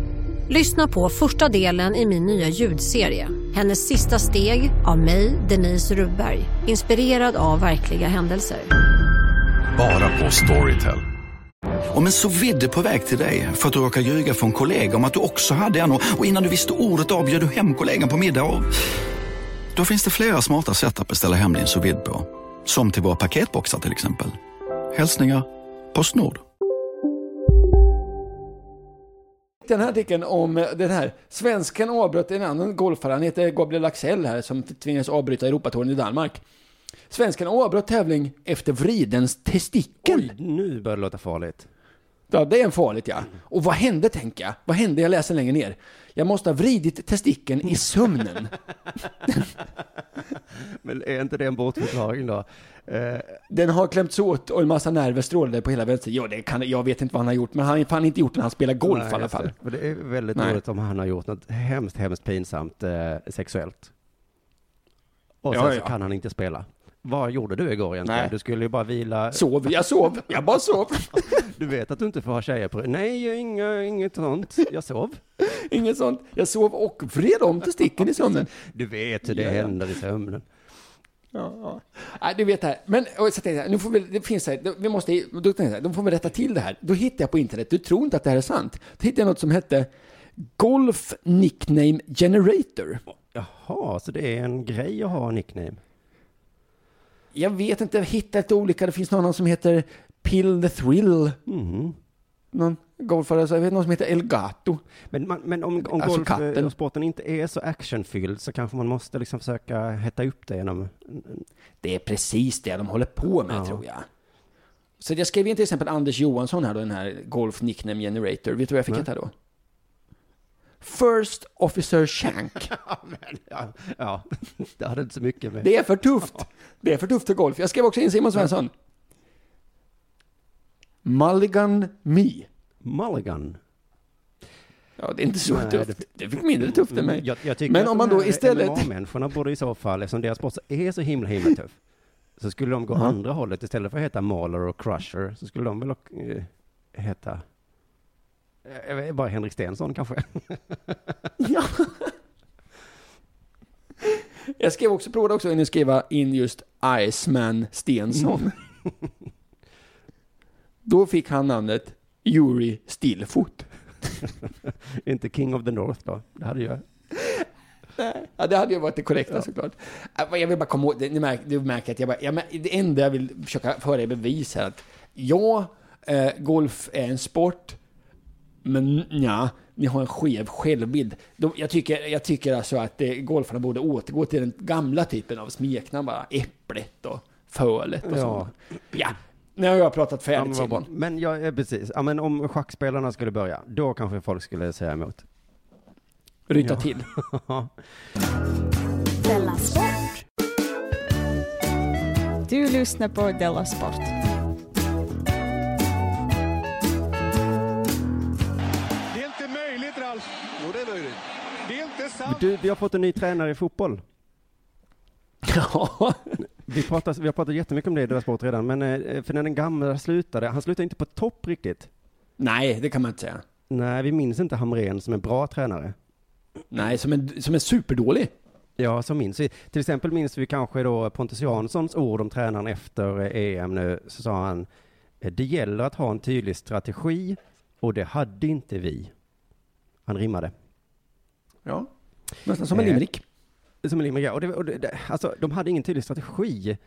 Lyssna på första delen i min nya ljudserie. Hennes sista steg av mig, Denise Rubberg. Inspirerad av verkliga händelser. Bara på Storytel. Om en så vidde på väg till dig för att du råkar ljuga från kollega om att du också hade en och innan du visste ordet av du hem kollegan på middag och... Då finns det flera smarta sätt att beställa hem din sous på. Som till våra paketboxar till exempel. Hälsningar Postnord. Den här artikeln om eh, den här. Svensken avbröt en annan golfare, han heter Gabriel Axel här, som tvingades avbryta Europatouren i Danmark. Svensken avbröt tävling efter vridens testikel. Oj, nu börjar det låta farligt. Ja, det är en farligt ja. Och vad hände tänker jag? Vad hände? Jag läser längre ner. Jag måste ha vridit testikeln i sömnen. Men är inte det en bortförklaring då? Eh, Den har klämts åt och en massa nerver strålade på hela vänster. Ja, det kan, jag vet inte vad han har gjort, men han har fan inte gjort när han spelar golf nej, i alla fall. det. Är väldigt Nej. roligt om han har gjort något hemskt, hemskt pinsamt eh, sexuellt. Och Ja, sen så ja. kan han inte spela. Vad gjorde du igår egentligen? Nej. Du skulle ju bara vila. Sov, jag sov, jag bara sov. Du vet att du inte får ha tjejer på Nej, inga, inget sånt. Jag sov. Inget sånt. Jag sov och vred om testikeln i sömnen. Du vet hur det ja. händer i sömnen. Ja, ja. Nej, du vet det här. Men så tänkte jag, nu får vi, det finns här, vi måste, då tänkte jag, då får vi rätta till det här. Då hittade jag på internet, du tror inte att det här är sant. Då hittade jag något som hette Golf Nickname Generator. Jaha, så det är en grej att ha en nickname? Jag vet inte, jag hittade lite olika. Det finns någon som heter Pill the Thrill. Mhm. Någon golfare, så jag vet någon som heter Elgato. Men, man, men om, om Alltså golf, katten. eh, sporten inte är så actionfylld så kanske man måste liksom försöka hetta upp det genom... Det är precis det de håller på med Ja. tror jag. Så jag skrev in till exempel Anders Johansson här då, den här Golf Nickname Generator. Vet du vad jag fick heta då? First Officer Shank. Ja, ja, det hade inte så mycket med... Det är för tufft. Det är för tufft för golf. Jag skrev också in Simon Svensson. Mulligan Me. Mulligan. Ja, det är inte så Nej, tufft. det- Det fick mindre tufft än mig. Jag, jag Men om man då istället- människorna borde i så fall, eftersom deras sport är så himla himla tuff, så skulle de gå Ja. andra hållet istället för att heta Mauler och Crusher, så skulle de väl eh, heta eh, bara Henrik Stensson kanske. Ja. Jag skrev också, provade också att skriva in just Iceman Stensson. Då fick han namnet Yuri Stillfoot. Inte King of the North då. Det hade ju... Nej, ja, det hade ju varit det korrekta såklart. Äh, Jag vill bara komma ihåg, ni märker, du märker att jag bara, jag, det enda jag vill försöka föra i bevis här att ja, eh, golf är en sport, men ja, ni har en skev självbild. De, jag, tycker, jag tycker alltså att eh, golfarna borde återgå till den gamla typen av smeknamn bara. Äpplet och fölet och Ja. så. Ja, nu har jag pratat Ja, men, färdigt bra. Simon. men ja, eh, precis. Ja, men om schackspelarna skulle börja, då kanske folk skulle säga emot. Ryta Ja. till. Della Sport. Du lyssnar på Della Sport. Det är inte möjligt, Ralf. Jo, det är möjligt. Det är inte sant. Du, vi har fått en ny tränare i fotboll. Ja. Vi, pratar, vi har pratat jättemycket om det i deras sport redan, men eh, för när den gamla slutade, han slutade inte på topp riktigt. Nej, det kan man inte säga. Nej, vi minns inte Hamrén som en bra tränare. Nej, som är, som är superdålig. Ja, så minns vi. Till exempel minns vi kanske då Pontus Janssons ord om tränaren efter eh, EM nu, så sa han, eh, det gäller att ha en tydlig strategi och det hade inte vi. Han rimmade. Ja. Nästan som en Eh, limerick. Som en limerick. Och det, och det, alltså, de hade ingen tydlig strategi.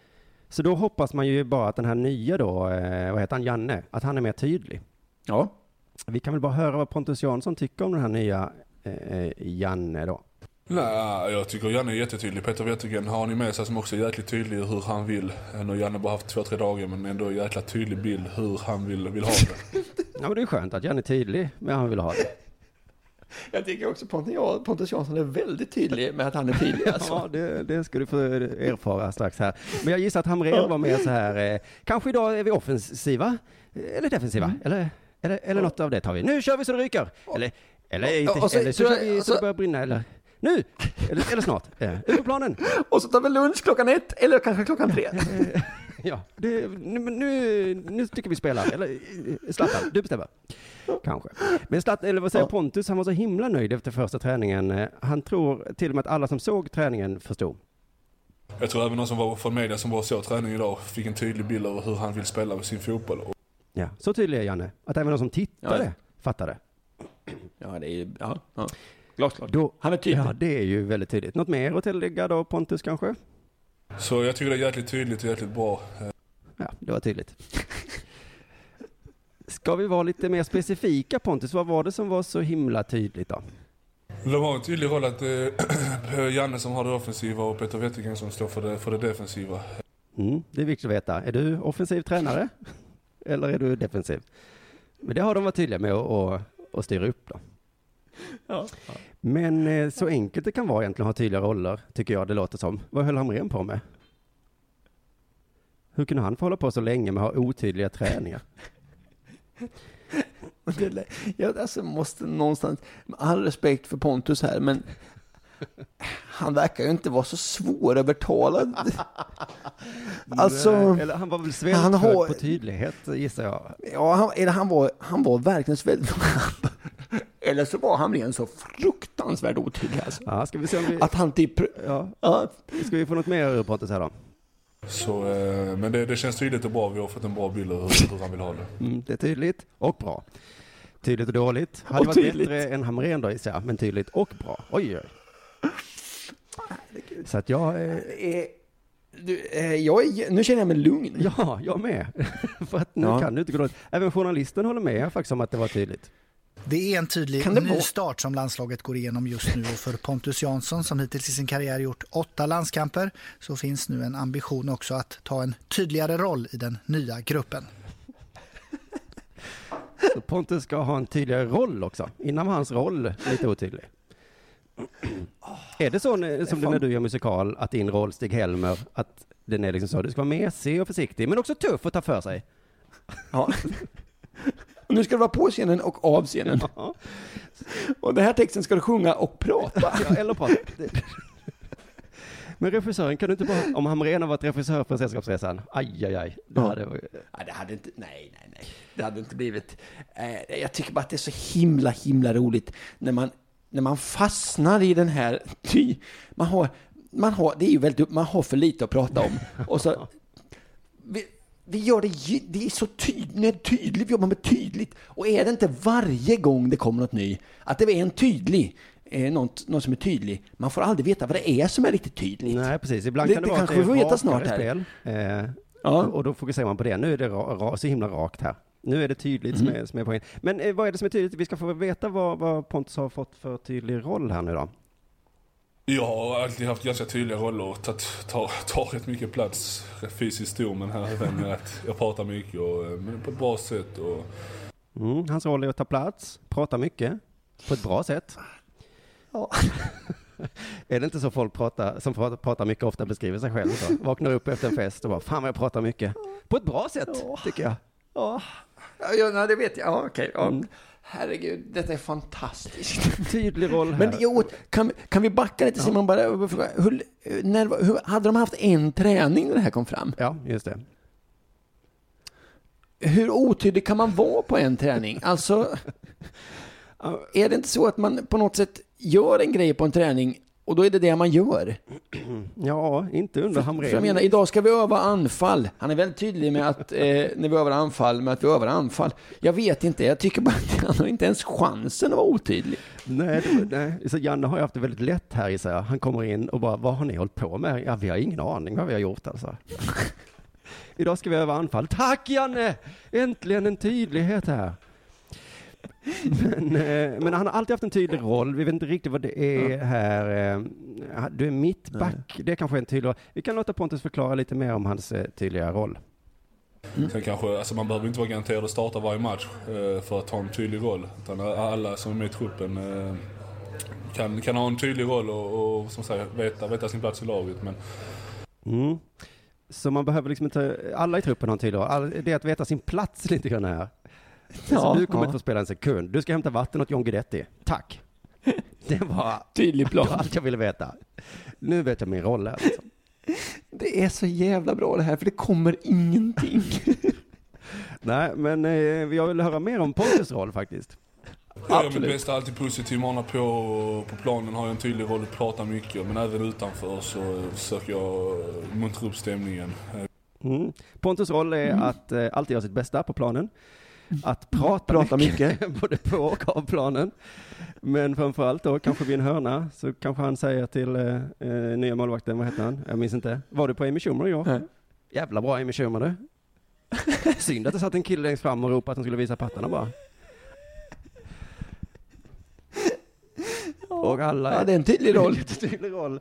Så då hoppas man ju bara att den här nya då, eh, vad heter han, Janne, att han är mer tydlig. Ja. Vi kan väl bara höra vad Pontus Jansson tycker om den här nya eh, Janne då. Nej, jag tycker Janne är jättetydlig. Peter Wettergren har ni med sig som också är jäkligt tydlig hur han vill. Nu har Janne bara haft två, tre dagar men ändå en jäkla tydlig bild hur han vill, vill ha det. Ja, men det är skönt att Janne är tydlig med hur han vill ha det. Jag tycker också Pontus, Jansson är väldigt tydlig med att han är tydlig alltså. Ja, det, det ska du få erfara strax här. Men jag gissar att Hamrén var mer så här, eh, kanske idag är vi offensiva, eh, eller defensiva, eller, eller, eller något av det tar vi. Nu kör vi så det ryker! Eller, eller, inte, så eller så kör vi så det börjar brinna, eller nu! Eller, eller snart. Ut på planen! Och så tar vi lunch klockan ett, eller kanske klockan tre. Ja, det, nu, nu, nu tycker vi spelar. Eller Zlatan, du bestämmer. Kanske. Men Zlatan, eller vad säger Pontus, han var så himla nöjd efter första träningen. Han tror till och med att alla som såg träningen förstod. Jag tror även någon som var från media som var och såg träningen idag fick en tydlig bild över hur han vill spela sin fotboll. Ja, så tydlig är Janne. Att även de som tittade Ja. fattade. Ja, det är ju, ja. ja. Glasklart. Då, Han är tydlig. Ja, det är ju väldigt tydligt. Något mer att tillägga då, Pontus kanske? Så jag tycker det är jäkligt tydligt och jäkligt bra. Eh, Ja, det var tydligt. Ska vi vara lite mer specifika Pontus? Vad var det som var så himla tydligt då? De har en tydlig roll att är Janne som har det offensiva och Peter Wettergren som står för det, för det defensiva. Mm, det är viktigt att veta. Är du offensiv tränare? Eller är du defensiv? Men det har de varit tydliga med att, att, att styra upp då. Ja. Men eh, så enkelt det kan vara egentligen att ha tydliga roller, tycker jag det låter som. Vad höll Hamrén på med? Hur kunde han få hålla på så länge med att ha otydliga träningar? Det- Jag alltså måste någonstans, med all respekt för Pontus här, men han verkar ju inte vara så svårövertalad. Alltså, Eller han var väl han svältfödd har- på tydlighet, gissar jag. ja, han, eller han var, han var verkligen väldigt... Eller så var han så fruktansvärt otydlig alltså. Ja, ska vi se om vi... Att han typ... Ja. Ja, Ska vi få något mer ur Pontus här då? Så, eh, men det, det känns tydligt och bra. Vi har fått en bra bild av hur, hur han vill ha det. Mm, det är tydligt och bra. Tydligt och dåligt. Hade Och varit tydligt. bättre än Hamrén då gissar jag, men tydligt och bra. Oj, oj. Så att jag, eh, eh, du, eh, jag är, nu känner jag mig lugn. ja, jag med. För att nu Ja. kan det inte gå dåligt. Även journalisten håller med faktiskt om att det var tydligt. Det är en tydlig ny start som landslaget går igenom just nu och för Pontus Jansson som hittills i sin karriär gjort åtta landskamper så finns nu en ambition också att ta en tydligare roll i den nya gruppen. Så Pontus ska ha en tydligare roll också. Innan var hans roll lite otydlig. Är det så när- som det är när du gör musikal, att din roll, Stig-Helmer, att den är liksom så, du ska vara mesig och försiktig, men också tuff och ta för sig? Ja. Och nu ska du vara på scenen och av scenen. Ja, Och den här texten ska du sjunga och prata. ja eller prata. Men regissören, kan du inte bara, om Hamrén har varit regissör på Sällskapsresan, aj, aj, aj, det Ja. hade, Ja, det hade inte, nej, nej, nej. Det hade inte blivit. Eh, jag tycker bara att det är så himla, himla roligt när man, när man fastnar i den här, ty, man har, man har, det är ju väldigt, man har för lite att prata om. Och så, vi, vi gör det, det är så tydligt, tydligt, vi jobbar med tydligt. Och är det inte varje gång det kommer något ny, att det är en tydlig, eh, något, något som är tydlig, man får aldrig veta vad det är som är riktigt tydligt. Nej, precis. Ibland Det- kan det, det vara kanske vi får veta snart här. Eh, Ja. Och då fokuserar man på det. Nu är det ra, ra, så himla rakt här. Nu är det tydligt som, Mm. är, som är poängen. Men eh, vad är det som är tydligt? Vi ska få veta vad, vad Pontus har fått för tydlig roll här nu då. Jag har alltid haft ganska tydliga roller och tagit, tar, tar rätt mycket plats fysiskt stor men här även med att jag pratar mycket och, eh, men på ett bra sätt och Mm, hans roll är att ta plats, prata mycket, på ett bra sätt. Ja. är det inte så folk pratar, som pratar, pratar mycket ofta beskriver sig själv så? Vaknar upp efter en fest och bara, fan vad jag pratar mycket. På ett bra sätt, tycker jag. Ja, ja det vet jag. Ja, okej. Ja. Mm. Herregud, detta är fantastiskt. Tydlig roll här. Men jo, kan, kan vi backa lite Simon bara? Hur, när, hur, hade de haft en träning när det här kom fram? Ja, just det. Hur otydlig kan man vara på en träning? Alltså, är det inte så att man på något sätt gör en grej på en träning och då är det det man gör? Ja, inte under Hamrén. För jag menar, idag ska vi öva anfall. Han är väldigt tydlig med att, eh, när vi övar anfall, med att vi övar anfall. Jag vet inte, jag tycker bara att han har inte ens chansen att vara otydlig. Nej, det, nej. Så Janne har ju haft det väldigt lätt här gissar jag. Han kommer in och bara, vad har ni hållit på med? Ja, vi har ingen aning vad vi har gjort alltså. Idag ska vi öva anfall. Tack Janne! Äntligen en tydlighet här. Men, eh, men han har alltid haft en tydlig roll. Vi vet inte riktigt vad det är här. eh, Du är mittback. Det är kanske är en tydlig roll. Vi kan låta Pontus förklara lite mer om hans eh, tydliga roll. Sen kanske, alltså man behöver inte vara garanterad att starta varje match eh, för att ha en tydlig roll. Utan alla som är med i truppen eh, kan, kan ha en tydlig roll och, och som sagt veta, veta sin plats i laget. Men Mm. Så man behöver liksom inte, alla i truppen har en tydlig roll. All- Det är att veta sin plats lite grann här. Ja, alltså, du kommer ja. inte få spela en sekund. Du ska hämta vatten åt John Guidetti. Tack. Det var Tydlig plan. allt jag ville veta. Nu vet jag min roll här. Liksom. Det är så jävla bra det här, för det kommer ingenting. Nej, men eh, jag vill höra mer om Pontus roll faktiskt. jag gör mitt bästa, alltid positiv, manar på. På planen har jag en tydlig roll att prata mycket. Men även utanför så försöker jag muntra upp stämningen. Mm. Pontus roll är att eh, alltid göra sitt bästa på planen. Att prata, Prata mycket, både på och av planen. Men framförallt då, kanske vid en hörna, så kanske han säger till eh, eh, nya målvakten, vad heter han? Jag minns inte. Var du på Amy Schumer igår? Nej. Jävla bra Amy Schumer du. Synd att det satt en kille längst fram och ropade att han skulle visa pattarna bara. Och alla... Ja, det är en tydlig roll. Lite tydlig roll.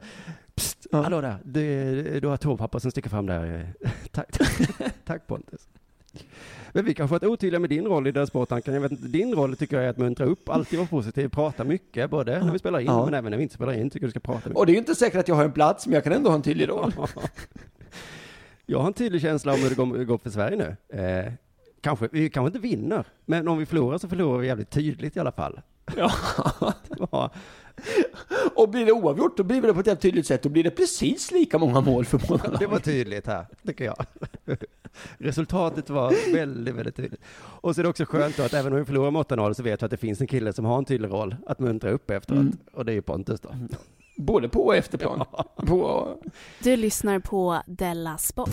Psst, hallå där. Du, du har toapapper som sticker fram där. Tack, tack Pontus. Men vi kanske har varit otydliga med din roll i den sporttanken. Jag vet inte, din roll tycker jag är att muntra upp, alltid vara positiv, prata mycket, både när vi spelar in Ja. men även när vi inte spelar in, tycker du ska prata mycket. Och det är ju inte säkert att jag har en plats, men jag kan ändå ha en tydlig roll. Jag har en tydlig känsla om hur det går, går för Sverige nu. Eh, kanske, vi kanske inte vinner, men om vi förlorar så förlorar vi jävligt tydligt i alla fall. Ja. Det var, Och blir det oavgjort, då blir det på ett helt tydligt sätt. Då blir det precis lika många mål för båda det var tydligt här, tycker jag. Resultatet var väldigt, väldigt tydligt. Och så är det också skönt då att även om vi förlorar med 8-0 så vet vi att det finns en kille som har en tydlig roll att muntra upp efteråt. Mm. Och det är ju Pontus då. Både på och efter plan. På, Du lyssnar på Della Sport.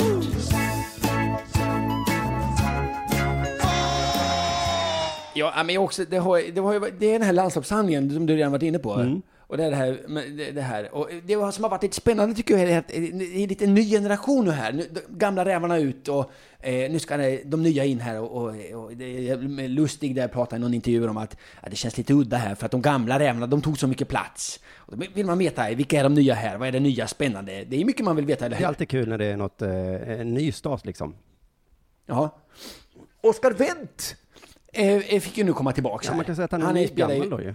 Ja, men också, det, har, det, har, det är den här landslagssamlingen som du redan varit inne på. Mm. Och det är det här, det, här. Och det som har varit lite spännande tycker jag är att det är lite en ny generation nu här. Nu, gamla rävarna ut och eh, nu ska de nya in här. Och, och, och det är lustig där pratar i någon intervju om att, att det känns lite udda här för att de gamla rävarna de tog så mycket plats. Och då vill man veta, vilka är de nya här? Vad är det nya spännande? Det är mycket man vill veta, eller Det är alltid kul när det är något, eh, en ny start liksom. Ja. Oskar Wendt eh, eh, fick ju nu komma tillbaka. Ja, här. man kan säga att han är, spelar ju- gammal då ju.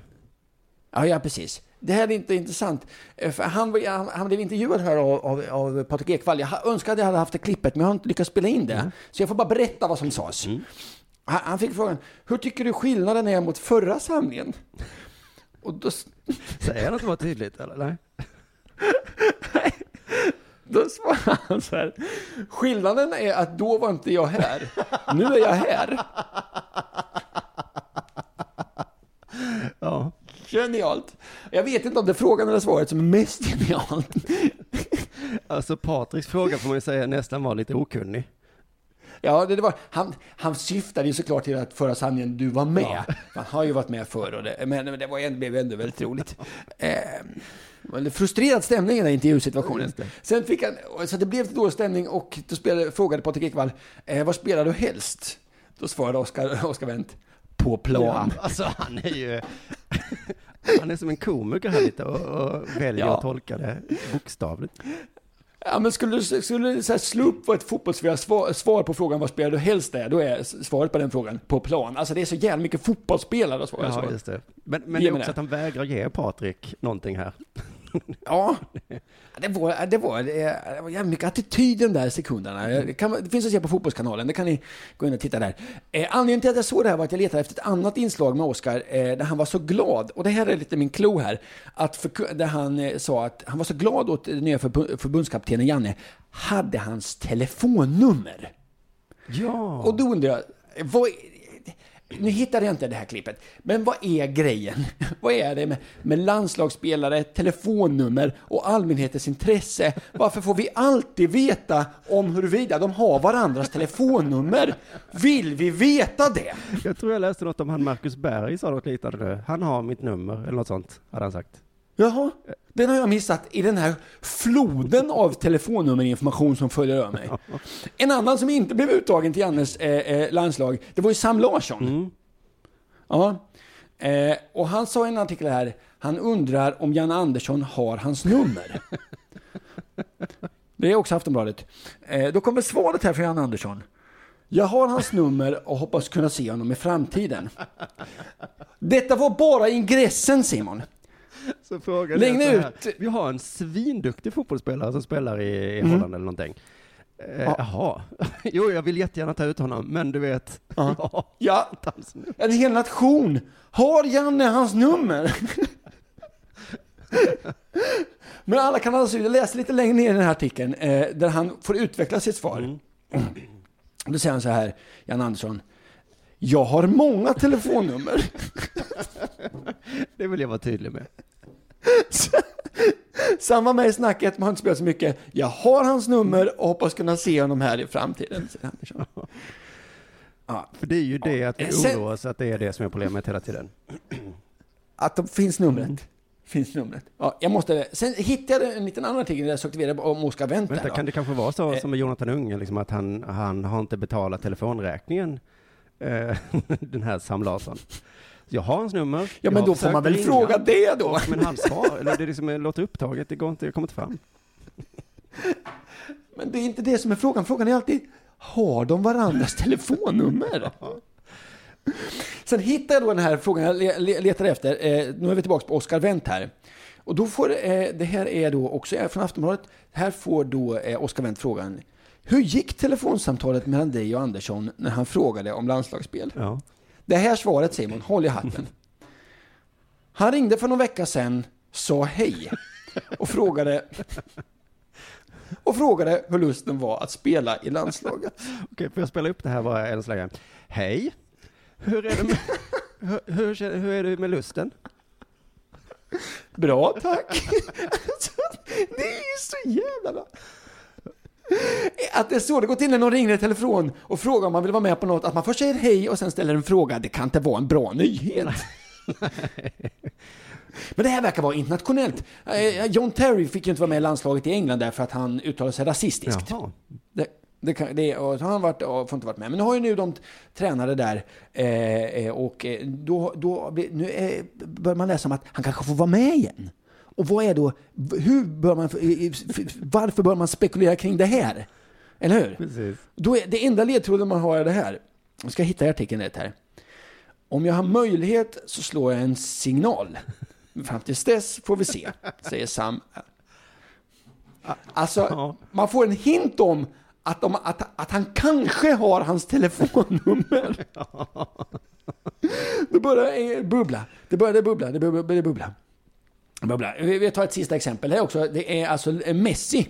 Ja, ja, precis. Det här är inte intressant. Eh, För han, han, han blev intervjuad här av, av, av Patrik Ekwall. Jag önskar att jag hade haft det klippet, men jag har inte lyckats spela in det. Så jag får bara berätta vad som sades. Han, han fick frågan, hur tycker du skillnaden är mot förra samlingen? Och då, Säger han att det var tydligt eller? Nej. då svarade han så här, skillnaden är att då var inte jag här. Nu är jag här. Ja. Genialt. Jag vet inte om det är frågan eller svaret som är mest genialt. Alltså Patriks fråga får man ju säga nästan var lite okunnig. Ja, det, det var, han, han syftade ju såklart till att föra sanningen du var med. Han har ju varit med förr, och det, men men det var, ändå- blev ändå väldigt roligt. Eh, frustrerad stämning i den intervjusituationen. Sen fick han, så det blev lite dålig stämning och då spelade, frågade Patrik Ekwall, eh, vad spelar du helst? Då svarade Oskar, Oskar Wendt, på plan. Ja, alltså han är ju... Han är som en komiker här lite och, och väljer Ja. att tolka det bokstavligt. Ja, men skulle du skulle så här slå upp vad ett fotbollsspelare svar, svar på frågan vad spelar du helst är, då är svaret på den frågan på plan. Alltså det är så jävla mycket fotbollsspelare att svara Ja, just det. Men, men det är också det. att han vägrar ge Patrik någonting här. Ja, det var, det var, det var jävligt mycket attityd de där sekunderna. Det, kan, det finns att se på Fotbollskanalen, det kan ni gå in och titta där. Eh, anledningen till att jag såg det här var att jag letade efter ett annat inslag med Oscar eh, där han var så glad, och det här är lite min klo här, att för, där han eh, sa att han var så glad åt den nya förbund, förbundskaptenen Janne, hade hans telefonnummer. Ja. Och då undrar jag, vad, nu hittade jag inte det här klippet, men vad är grejen? Vad är det med, med landslagsspelare, telefonnummer och allmänhetens intresse? Varför får vi alltid veta om huruvida de har varandras telefonnummer? Vill vi veta det? Jag tror jag läste något om han Marcus Berg sa något liknande nu. Han har mitt nummer, eller något sånt, hade han sagt. Jaha, den har jag missat i den här floden av telefonnummerinformation som följer över mig. En annan som inte blev uttagen till Jannes eh, eh, landslag, det var ju Sam Larsson. Ja. Eh, och han sa i en artikel här, han undrar om Jan Andersson har hans nummer. Det är också Aftonbladet. Eh, då kommer svaret här från Jan Andersson. Jag har hans nummer och hoppas kunna se honom i framtiden. Detta var bara ingressen Simon. Så frågan Lägg är så här, ut. Vi har en svinduktig fotbollsspelare som spelar i, i Mm. Holland eller någonting. Eh, Ja. Jaha. Jo, jag vill jättegärna ta ut honom, men du vet. Ja. ja. En hel nation har Janne hans nummer. Men alla kan alltså, jag läser lite längre ner i den här artikeln, eh, där han får utveckla sitt svar. Då säger han så här, Jan Andersson. Jag har många telefonnummer. Det vill jag vara tydlig med. Samma med i snacket, man har inte spelat så mycket. Jag har hans nummer och hoppas kunna se honom här i framtiden. säger Andersson. Ja. För det är ju det att vi Eh, sen- oss att det är det som är problemet hela tiden. Att de finns numret. Finns numret. Ja, jag måste, sen hittade jag en liten annan artikel där jag sökte vidare om Oscar Wendt. Vänta, kan det kanske vara så Eh. som med Jonathan Unge, liksom att han, han har inte betalat telefonräkningen, eh, den här Sam Larsson. Jag har hans nummer. Ja, men då får man väl fråga det då. Men han svar, eller det är liksom, låter upptaget, det går inte, jag kommer inte fram. Men det är inte det som är frågan. Frågan är alltid, har de varandras telefonnummer? Sen hittade jag då den här frågan jag le- le- letade efter. Eh, nu är vi tillbaka på Oscar Wendt här. Och då får, eh, det här är då också från Aftonbladet. Här får då eh, Oscar Wendt frågan. Hur gick telefonsamtalet mellan dig och Andersson när han frågade om landslagsspel? Ja. Det här svaret Simon, håll i hatten. Han ringde för någon vecka sedan, sa hej och frågade och frågade hur lusten var att spela i landslaget. Okej, får jag spela upp det här bara än så länge? Hej, hur är det med, hur, hur, hur är det med lusten? Bra, tack. det är ju så jävla bra. Att det är så det går till när någon ringer i telefon och frågar om man vill vara med på något, att man först säger hej och sen ställer en fråga, det kan inte vara en bra nyhet. Men det här verkar vara internationellt. Eh, John Terry fick ju inte vara med i landslaget i England därför att han uttalade sig rasistiskt. Jaha. Det, det kan, det, och han varit, och får inte varit med. Men nu har ju nu de tränare där eh, eh, och eh, då, då nu eh, bör man läsa om att han kanske får vara med igen. Och vad är då, hur bör man, varför bör man spekulera kring det här? Eller hur? Precis. Då är, det enda ledtråden man har är det här. Jag ska hitta artikeln rätt här. Om jag har möjlighet så slår jag en signal. Fram tills dess får vi se, säger Sam. Alltså, man får en hint om att, de, att, att han kanske har hans telefonnummer. Då börjar det bubbla. Det börjar bubbla, det börjar det bubbla. Bubbla. Vi vi tar ett sista exempel här också. Det är alltså Messi.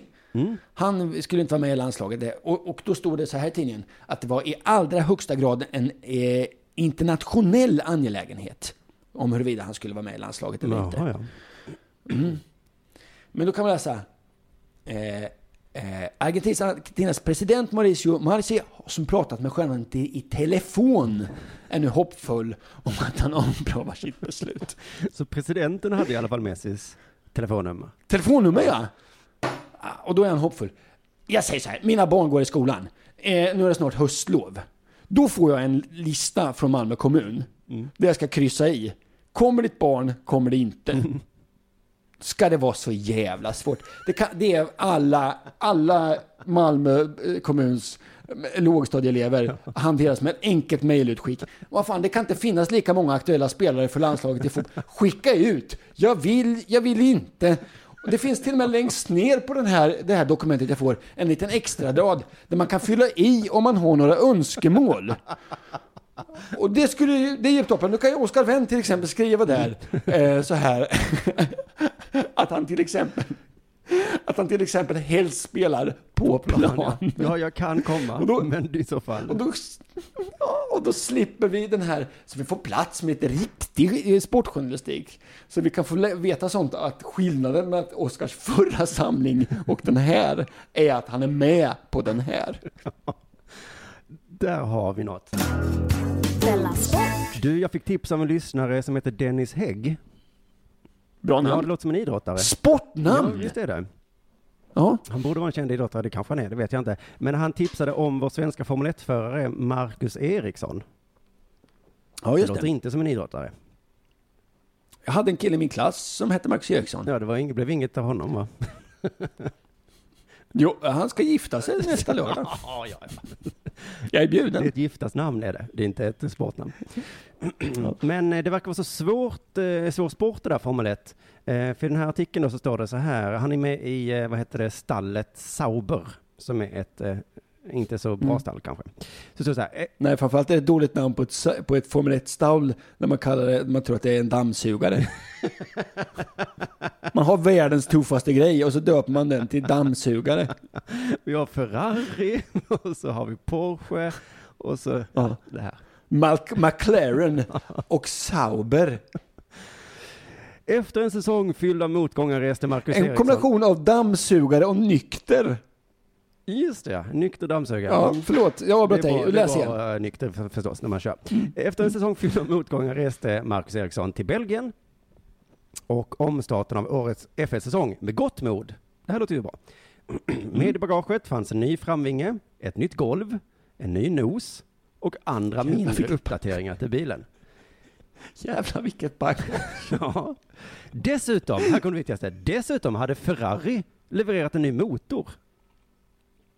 Han skulle inte vara med i landslaget. Och, och då stod det så här i tidningen att det var i allra högsta grad en eh, internationell angelägenhet om huruvida han skulle vara med i landslaget eller inte. Jaha, ja. Mm. Men då kan man läsa. Eh, Eh, Argentinas, president Mauricio Marci, som pratat med stjärnan i, i telefon, är nu hoppfull om att han omprövar sitt beslut. Så presidenten hade i alla fall Messis telefonnummer. Telefonnummer ja! Ah, Och då är han hoppfull. Jag säger så här, mina barn går i skolan. Eh, nu är det snart höstlov. Då får jag en lista från Malmö kommun. Där jag ska kryssa i. Kommer ditt barn, kommer det inte. Ska det vara så jävla svårt? Det, kan, det är alla, alla Malmö eh, kommuns eh, lågstadieelever hanteras med ett enkelt mejlutskick. Vad fan, det kan inte finnas lika många aktuella spelare för landslaget i fotboll. Skicka ut! Jag vill, jag vill inte. Det finns till och med längst ner på den här, det här dokumentet jag får en liten extra rad där man kan fylla i om man har några önskemål. Och det skulle det är ju toppen. Nu kan ju Oskar Wendt till exempel skriva där eh, så här. Att han till exempel att han till exempel helst spelar på plan. Ja, jag kan komma, Och då- men i så fall. Och då, ja, och då slipper vi den här, så vi får plats med ett riktig eh, sportjournalistik. Så vi kan få veta sånt att skillnaden med Oskars förra samling och den här är att han är med på den här. Där har vi något. Du, jag fick tips av en lyssnare som heter Dennis Hägg. Bra Ja, namn. det låter som en idrottare. Sportnamn! Ja, visst är det. Ja. Han borde vara en känd idrottare, det kanske han är, det vet jag inte. Men han tipsade om vår svenska Formel 1-förare Marcus Eriksson. Ja, det just låter det. inte som en idrottare. Jag hade en kille i min klass som hette Max Eriksson. Ja, det var inget, blev inget av honom va? Jo, han ska gifta sig nästa lördag. ja, ja, Jag är Det är bjuden. ett giftasnamn är det, det är inte ett sportnamn. Men eh, det verkar vara så svårt, eh, svår sport det där Formel 1. Eh, för i den här artikeln då så står det så här, han är med i, vad heter det, stallet Sauber, som är ett inte så bra Mm. stall kanske. Så det så här, eh, Nej, framförallt är det ett dåligt namn på ett, på ett Formel 1-stall när man kallar det, man tror att det är en dammsugare. Man har världens tuffaste grej och så döper man den till dammsugare. vi har Ferrari, och så har vi Porsche, och så Ja. det här. Mal- McLaren och Sauber. Efter en säsong fylld av motgångar reste Marcus En Eriksson. kombination av dammsugare och nykter. Just det. Nykter dammsugare. Ja, förlåt, jag avbröt Det dig. Läs det igen. bra, eh, nykter för- förstås när man kör. Efter en säsong fylld av motgångar reste Marcus Eriksson till Belgien och omstarten av årets F1-säsong med gott mod. Det här låter ju bra. Med i bagaget fanns en ny framvinge, ett nytt golv, en ny nos och andra Jävlar, mindre vilket- uppdateringar till bilen. Jävlar vilket bagage. Ja. Dessutom, här kommer det viktigaste, dessutom hade Ferrari levererat en ny motor.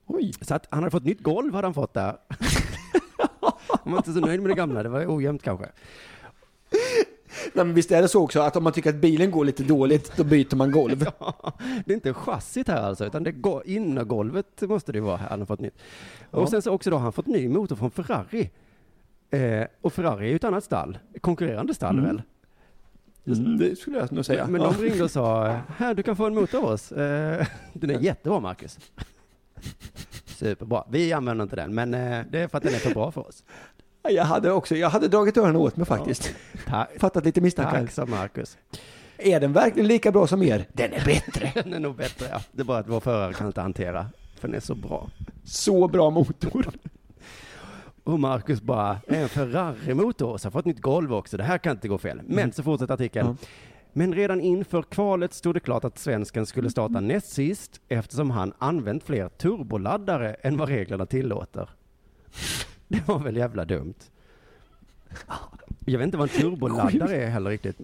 Oj. Så att han hade fått nytt golv hade han fått där. Han var inte så nöjd med det gamla, det var ojämnt kanske. Nej, men visst är det så också att om man tycker att bilen går lite dåligt, då byter man golv. Det är inte chassit här alltså, utan det går innergolvet måste det vara här, han har fått nytt. Ja. Och sen så också då har han fått ny motor från Ferrari. Eh, och Ferrari är ju ett annat stall, konkurrerande stall Mm. väl? Mm, det skulle jag nog säga. Men Ja. de ringde och sa, här du kan få en motor av oss. Eh, den är jättebra Marcus. Superbra. Vi använder inte den, men eh, det är för att den är för bra för oss. Jag hade också, jag hade dragit öronen åt mig faktiskt. Tack, Fattat lite misstankar. tack sa Marcus. Är den verkligen lika bra som er? Den är bättre. Den är nog bättre, ja. Det är bara att vår förare kan inte hantera, för den är så bra. Så bra motor. Och Marcus bara, en Ferrari-motor, så har fått nytt golv också, det här kan inte gå fel. Men så fortsätter artikeln. Ja. Men redan inför kvalet stod det klart att svensken skulle starta näst sist eftersom han använt fler turboladdare än vad reglerna tillåter. Det var väl jävla dumt. Jag vet inte vad en turboladdare är heller riktigt.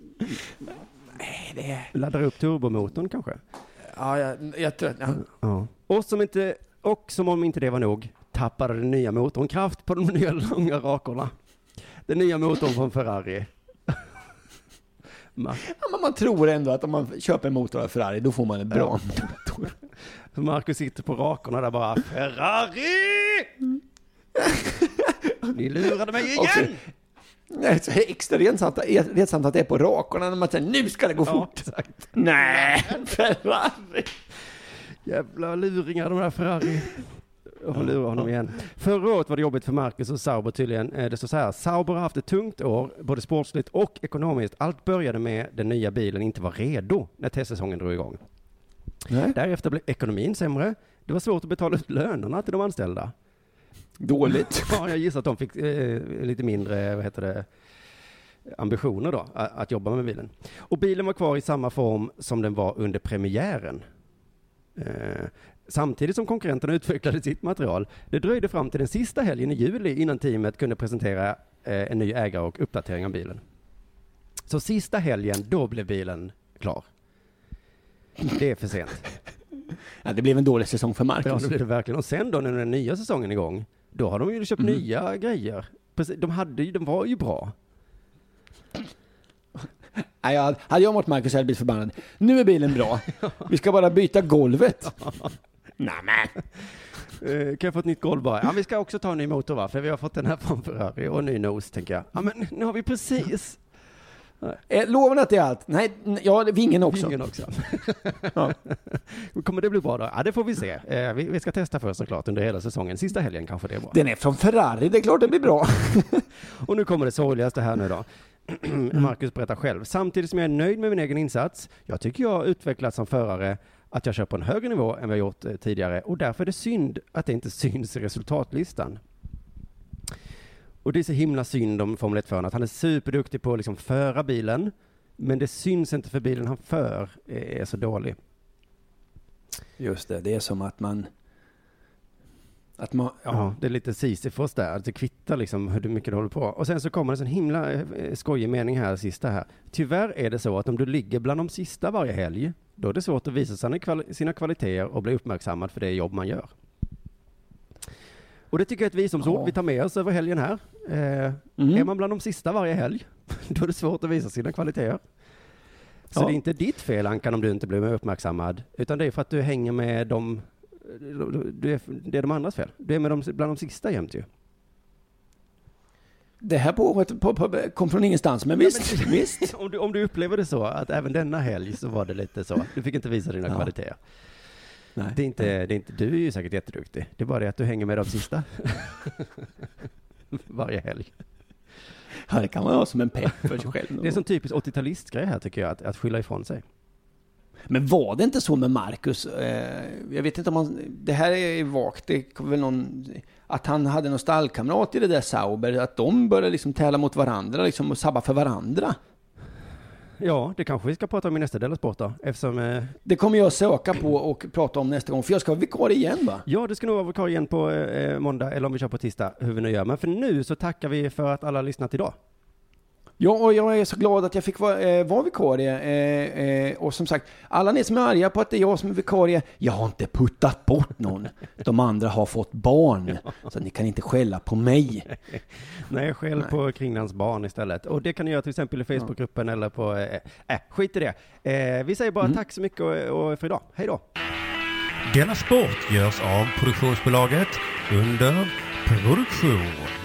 det är... Laddar upp turbomotorn kanske? Ja, jag, jag tror. Ja. Ja. Och som, inte, och som om inte det var nog tappade den nya motorn kraft på de nya långa rakorna. Den nya motorn från Ferrari. Ma- Ja, men man tror ändå att om man köper en motor av Ferrari, då får man en bra motor. Marcus sitter på rakorna där bara Ferrari! Ni lurade mig igen! Nej, så extra rensamt, rensamt att det är på rakorna när man säger nu ska det gå Ja, fort. exakt. Nej, Ferrari. Jävla luringar de där Ferrari. Jag lurar honom igen. Förra året var det jobbigt för Marcus och Sauber tydligen. Eh, Det står så här, Sauber har haft ett tungt år, både sportsligt och ekonomiskt. Allt började med den nya bilen inte var redo när testsäsongen drog igång. Nej. Därefter blev ekonomin sämre, Det var svårt att betala ut lönerna till de anställda. Dåligt. Ja, jag gissar att de fick eh, lite mindre, vad heter det, ambitioner då, att jobba med bilen. Och bilen var kvar i samma form som den var under premiären. Eh, samtidigt som konkurrenterna utvecklade sitt material. Det dröjde fram till den sista helgen i juli innan teamet kunde presentera eh, en ny ägare och uppdatering av bilen. Så sista helgen, då blev bilen klar. Det är för sent. Ja, det blev en dålig säsong för Marcus. Ja, det blev det verkligen. Och sen då när den nya säsongen är igång, då har de ju köpt Mm. nya grejer. Precis, de, hade, ju- de var ju bra. Nej, jag, hade jag varit Marcus hade jag blivit förbannad. Nu är bilen bra. Vi ska bara byta golvet. Nämen. Eh, kan jag få ett nytt golv bara? Ja, vi ska också ta en ny motor va? För vi har fått den här från Ferrari och en ny nos, tänker jag. Ja, men nu har vi precis. Eh, lovar ni att det är allt? Nej, ja, det- vingen också. Vingen också. Ja. Kommer det bli bra då? Ja, det får vi se. Eh, vi, vi ska testa först såklart under hela säsongen. Sista helgen kanske det är bra. Den är från Ferrari, det är klart det blir bra. Och nu kommer det sorgligaste här nu då. Marcus berättar själv. Samtidigt som jag är nöjd med min egen insats, jag tycker jag har utvecklats som förare, att jag kör på en högre nivå än vad jag gjort eh, tidigare och därför är det synd att det inte syns i resultatlistan. Och det är så himla synd om Formel 1-föraren att han är superduktig på att liksom föra bilen, men det syns inte för bilen han för är är så dålig. Just det, det är som att man... Att man... Ja, det är lite Sisyfos där. Det kvittar liksom hur mycket du håller på. Och sen så kommer det en himla eh, skojig mening här, sista här. Tyvärr är det så att om du ligger bland de sista varje helg, då är det svårt att visa sina, kvali- sina kvaliteter och bli uppmärksammad för det jobb man gör. Och det tycker jag är ett visdomsord Ja. vi tar med oss över helgen här. Eh, Mm. Är man bland de sista varje helg, då är det svårt att visa sina kvaliteter. Så Ja. det är inte ditt fel, Ankan, om du inte blir uppmärksammad, utan det är för att du hänger med de du är, det är de andras fel. Du är med dem bland de sista jämt ju. Det här pågår på, på, kom från ingenstans, men visst, visst. Om du, om du upplever det så, att även denna helg så var det lite så. Du fick inte visa dina Ja. kvaliteter. Nej. Det är inte, det är inte, du är ju säkert jätteduktig. Det är bara det att du hänger med de sista. Varje helg. Ja, det kan man ha som en pepp för sig själv. Det är sån typisk 80-talistgrej här tycker jag, att, att skylla ifrån sig. Men var det inte så med Marcus? Eh, jag vet inte om han... Det här är vagt. Det kom väl någon... Att han hade någon stallkamrat i det där Sauber. Att de började liksom tävla mot varandra liksom, och sabba för varandra. Ja, det kanske vi ska prata om i nästa del av sport då, eftersom... Eh, Det kommer jag söka på och prata om nästa gång. För jag ska vara vikarie igen va? ja, det ska nog vara vikarie igen på eh, måndag, eller om vi kör på tisdag, hur vi nu gör. Men för nu så tackar vi för att alla har lyssnat idag. Ja, och jag är så glad att jag fick vara, eh, vara vikarie. Eh, eh, och som sagt, alla ni som är arga på att det är jag som är vikarie, jag har inte puttat bort någon. De andra har fått barn, så ni kan inte skälla på mig. Nej, skäll på Kringlans barn istället. Och det kan ni göra till exempel i Facebookgruppen eller på... Eh, äh, skit i det. Eh, vi säger bara Mm. tack så mycket och, och för idag. Hej då! Denna sport görs av produktionsbolaget under produktion.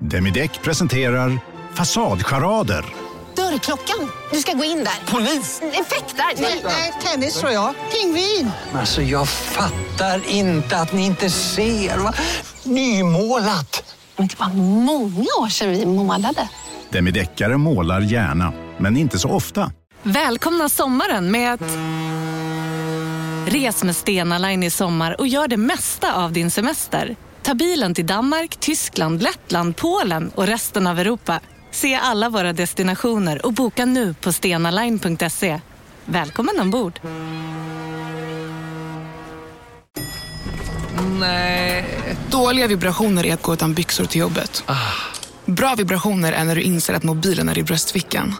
Demideck presenterar Fasadcharader. Dörrklockan. Du ska gå in där. Polis? Effektar? Nej, tennis tror jag. Pingvin. Alltså jag fattar inte att ni inte ser. Va? Nymålat! Men det var många år sedan vi målade. Demideckare målar gärna, men inte så ofta. Välkomna sommaren med att... Res med Stena Line i sommar och gör det mesta av din semester. Ta bilen till Danmark, Tyskland, Lettland, Polen och resten av Europa. Se alla våra destinationer och boka nu på stenaline.se. Välkommen ombord! Nej. Dåliga vibrationer är att gå utan byxor till jobbet. Bra vibrationer är när du inser att mobilen är i bröstfickan.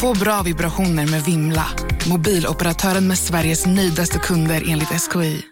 Få bra vibrationer med Vimla. Mobiloperatören med Sveriges nöjdaste kunder enligt SKI.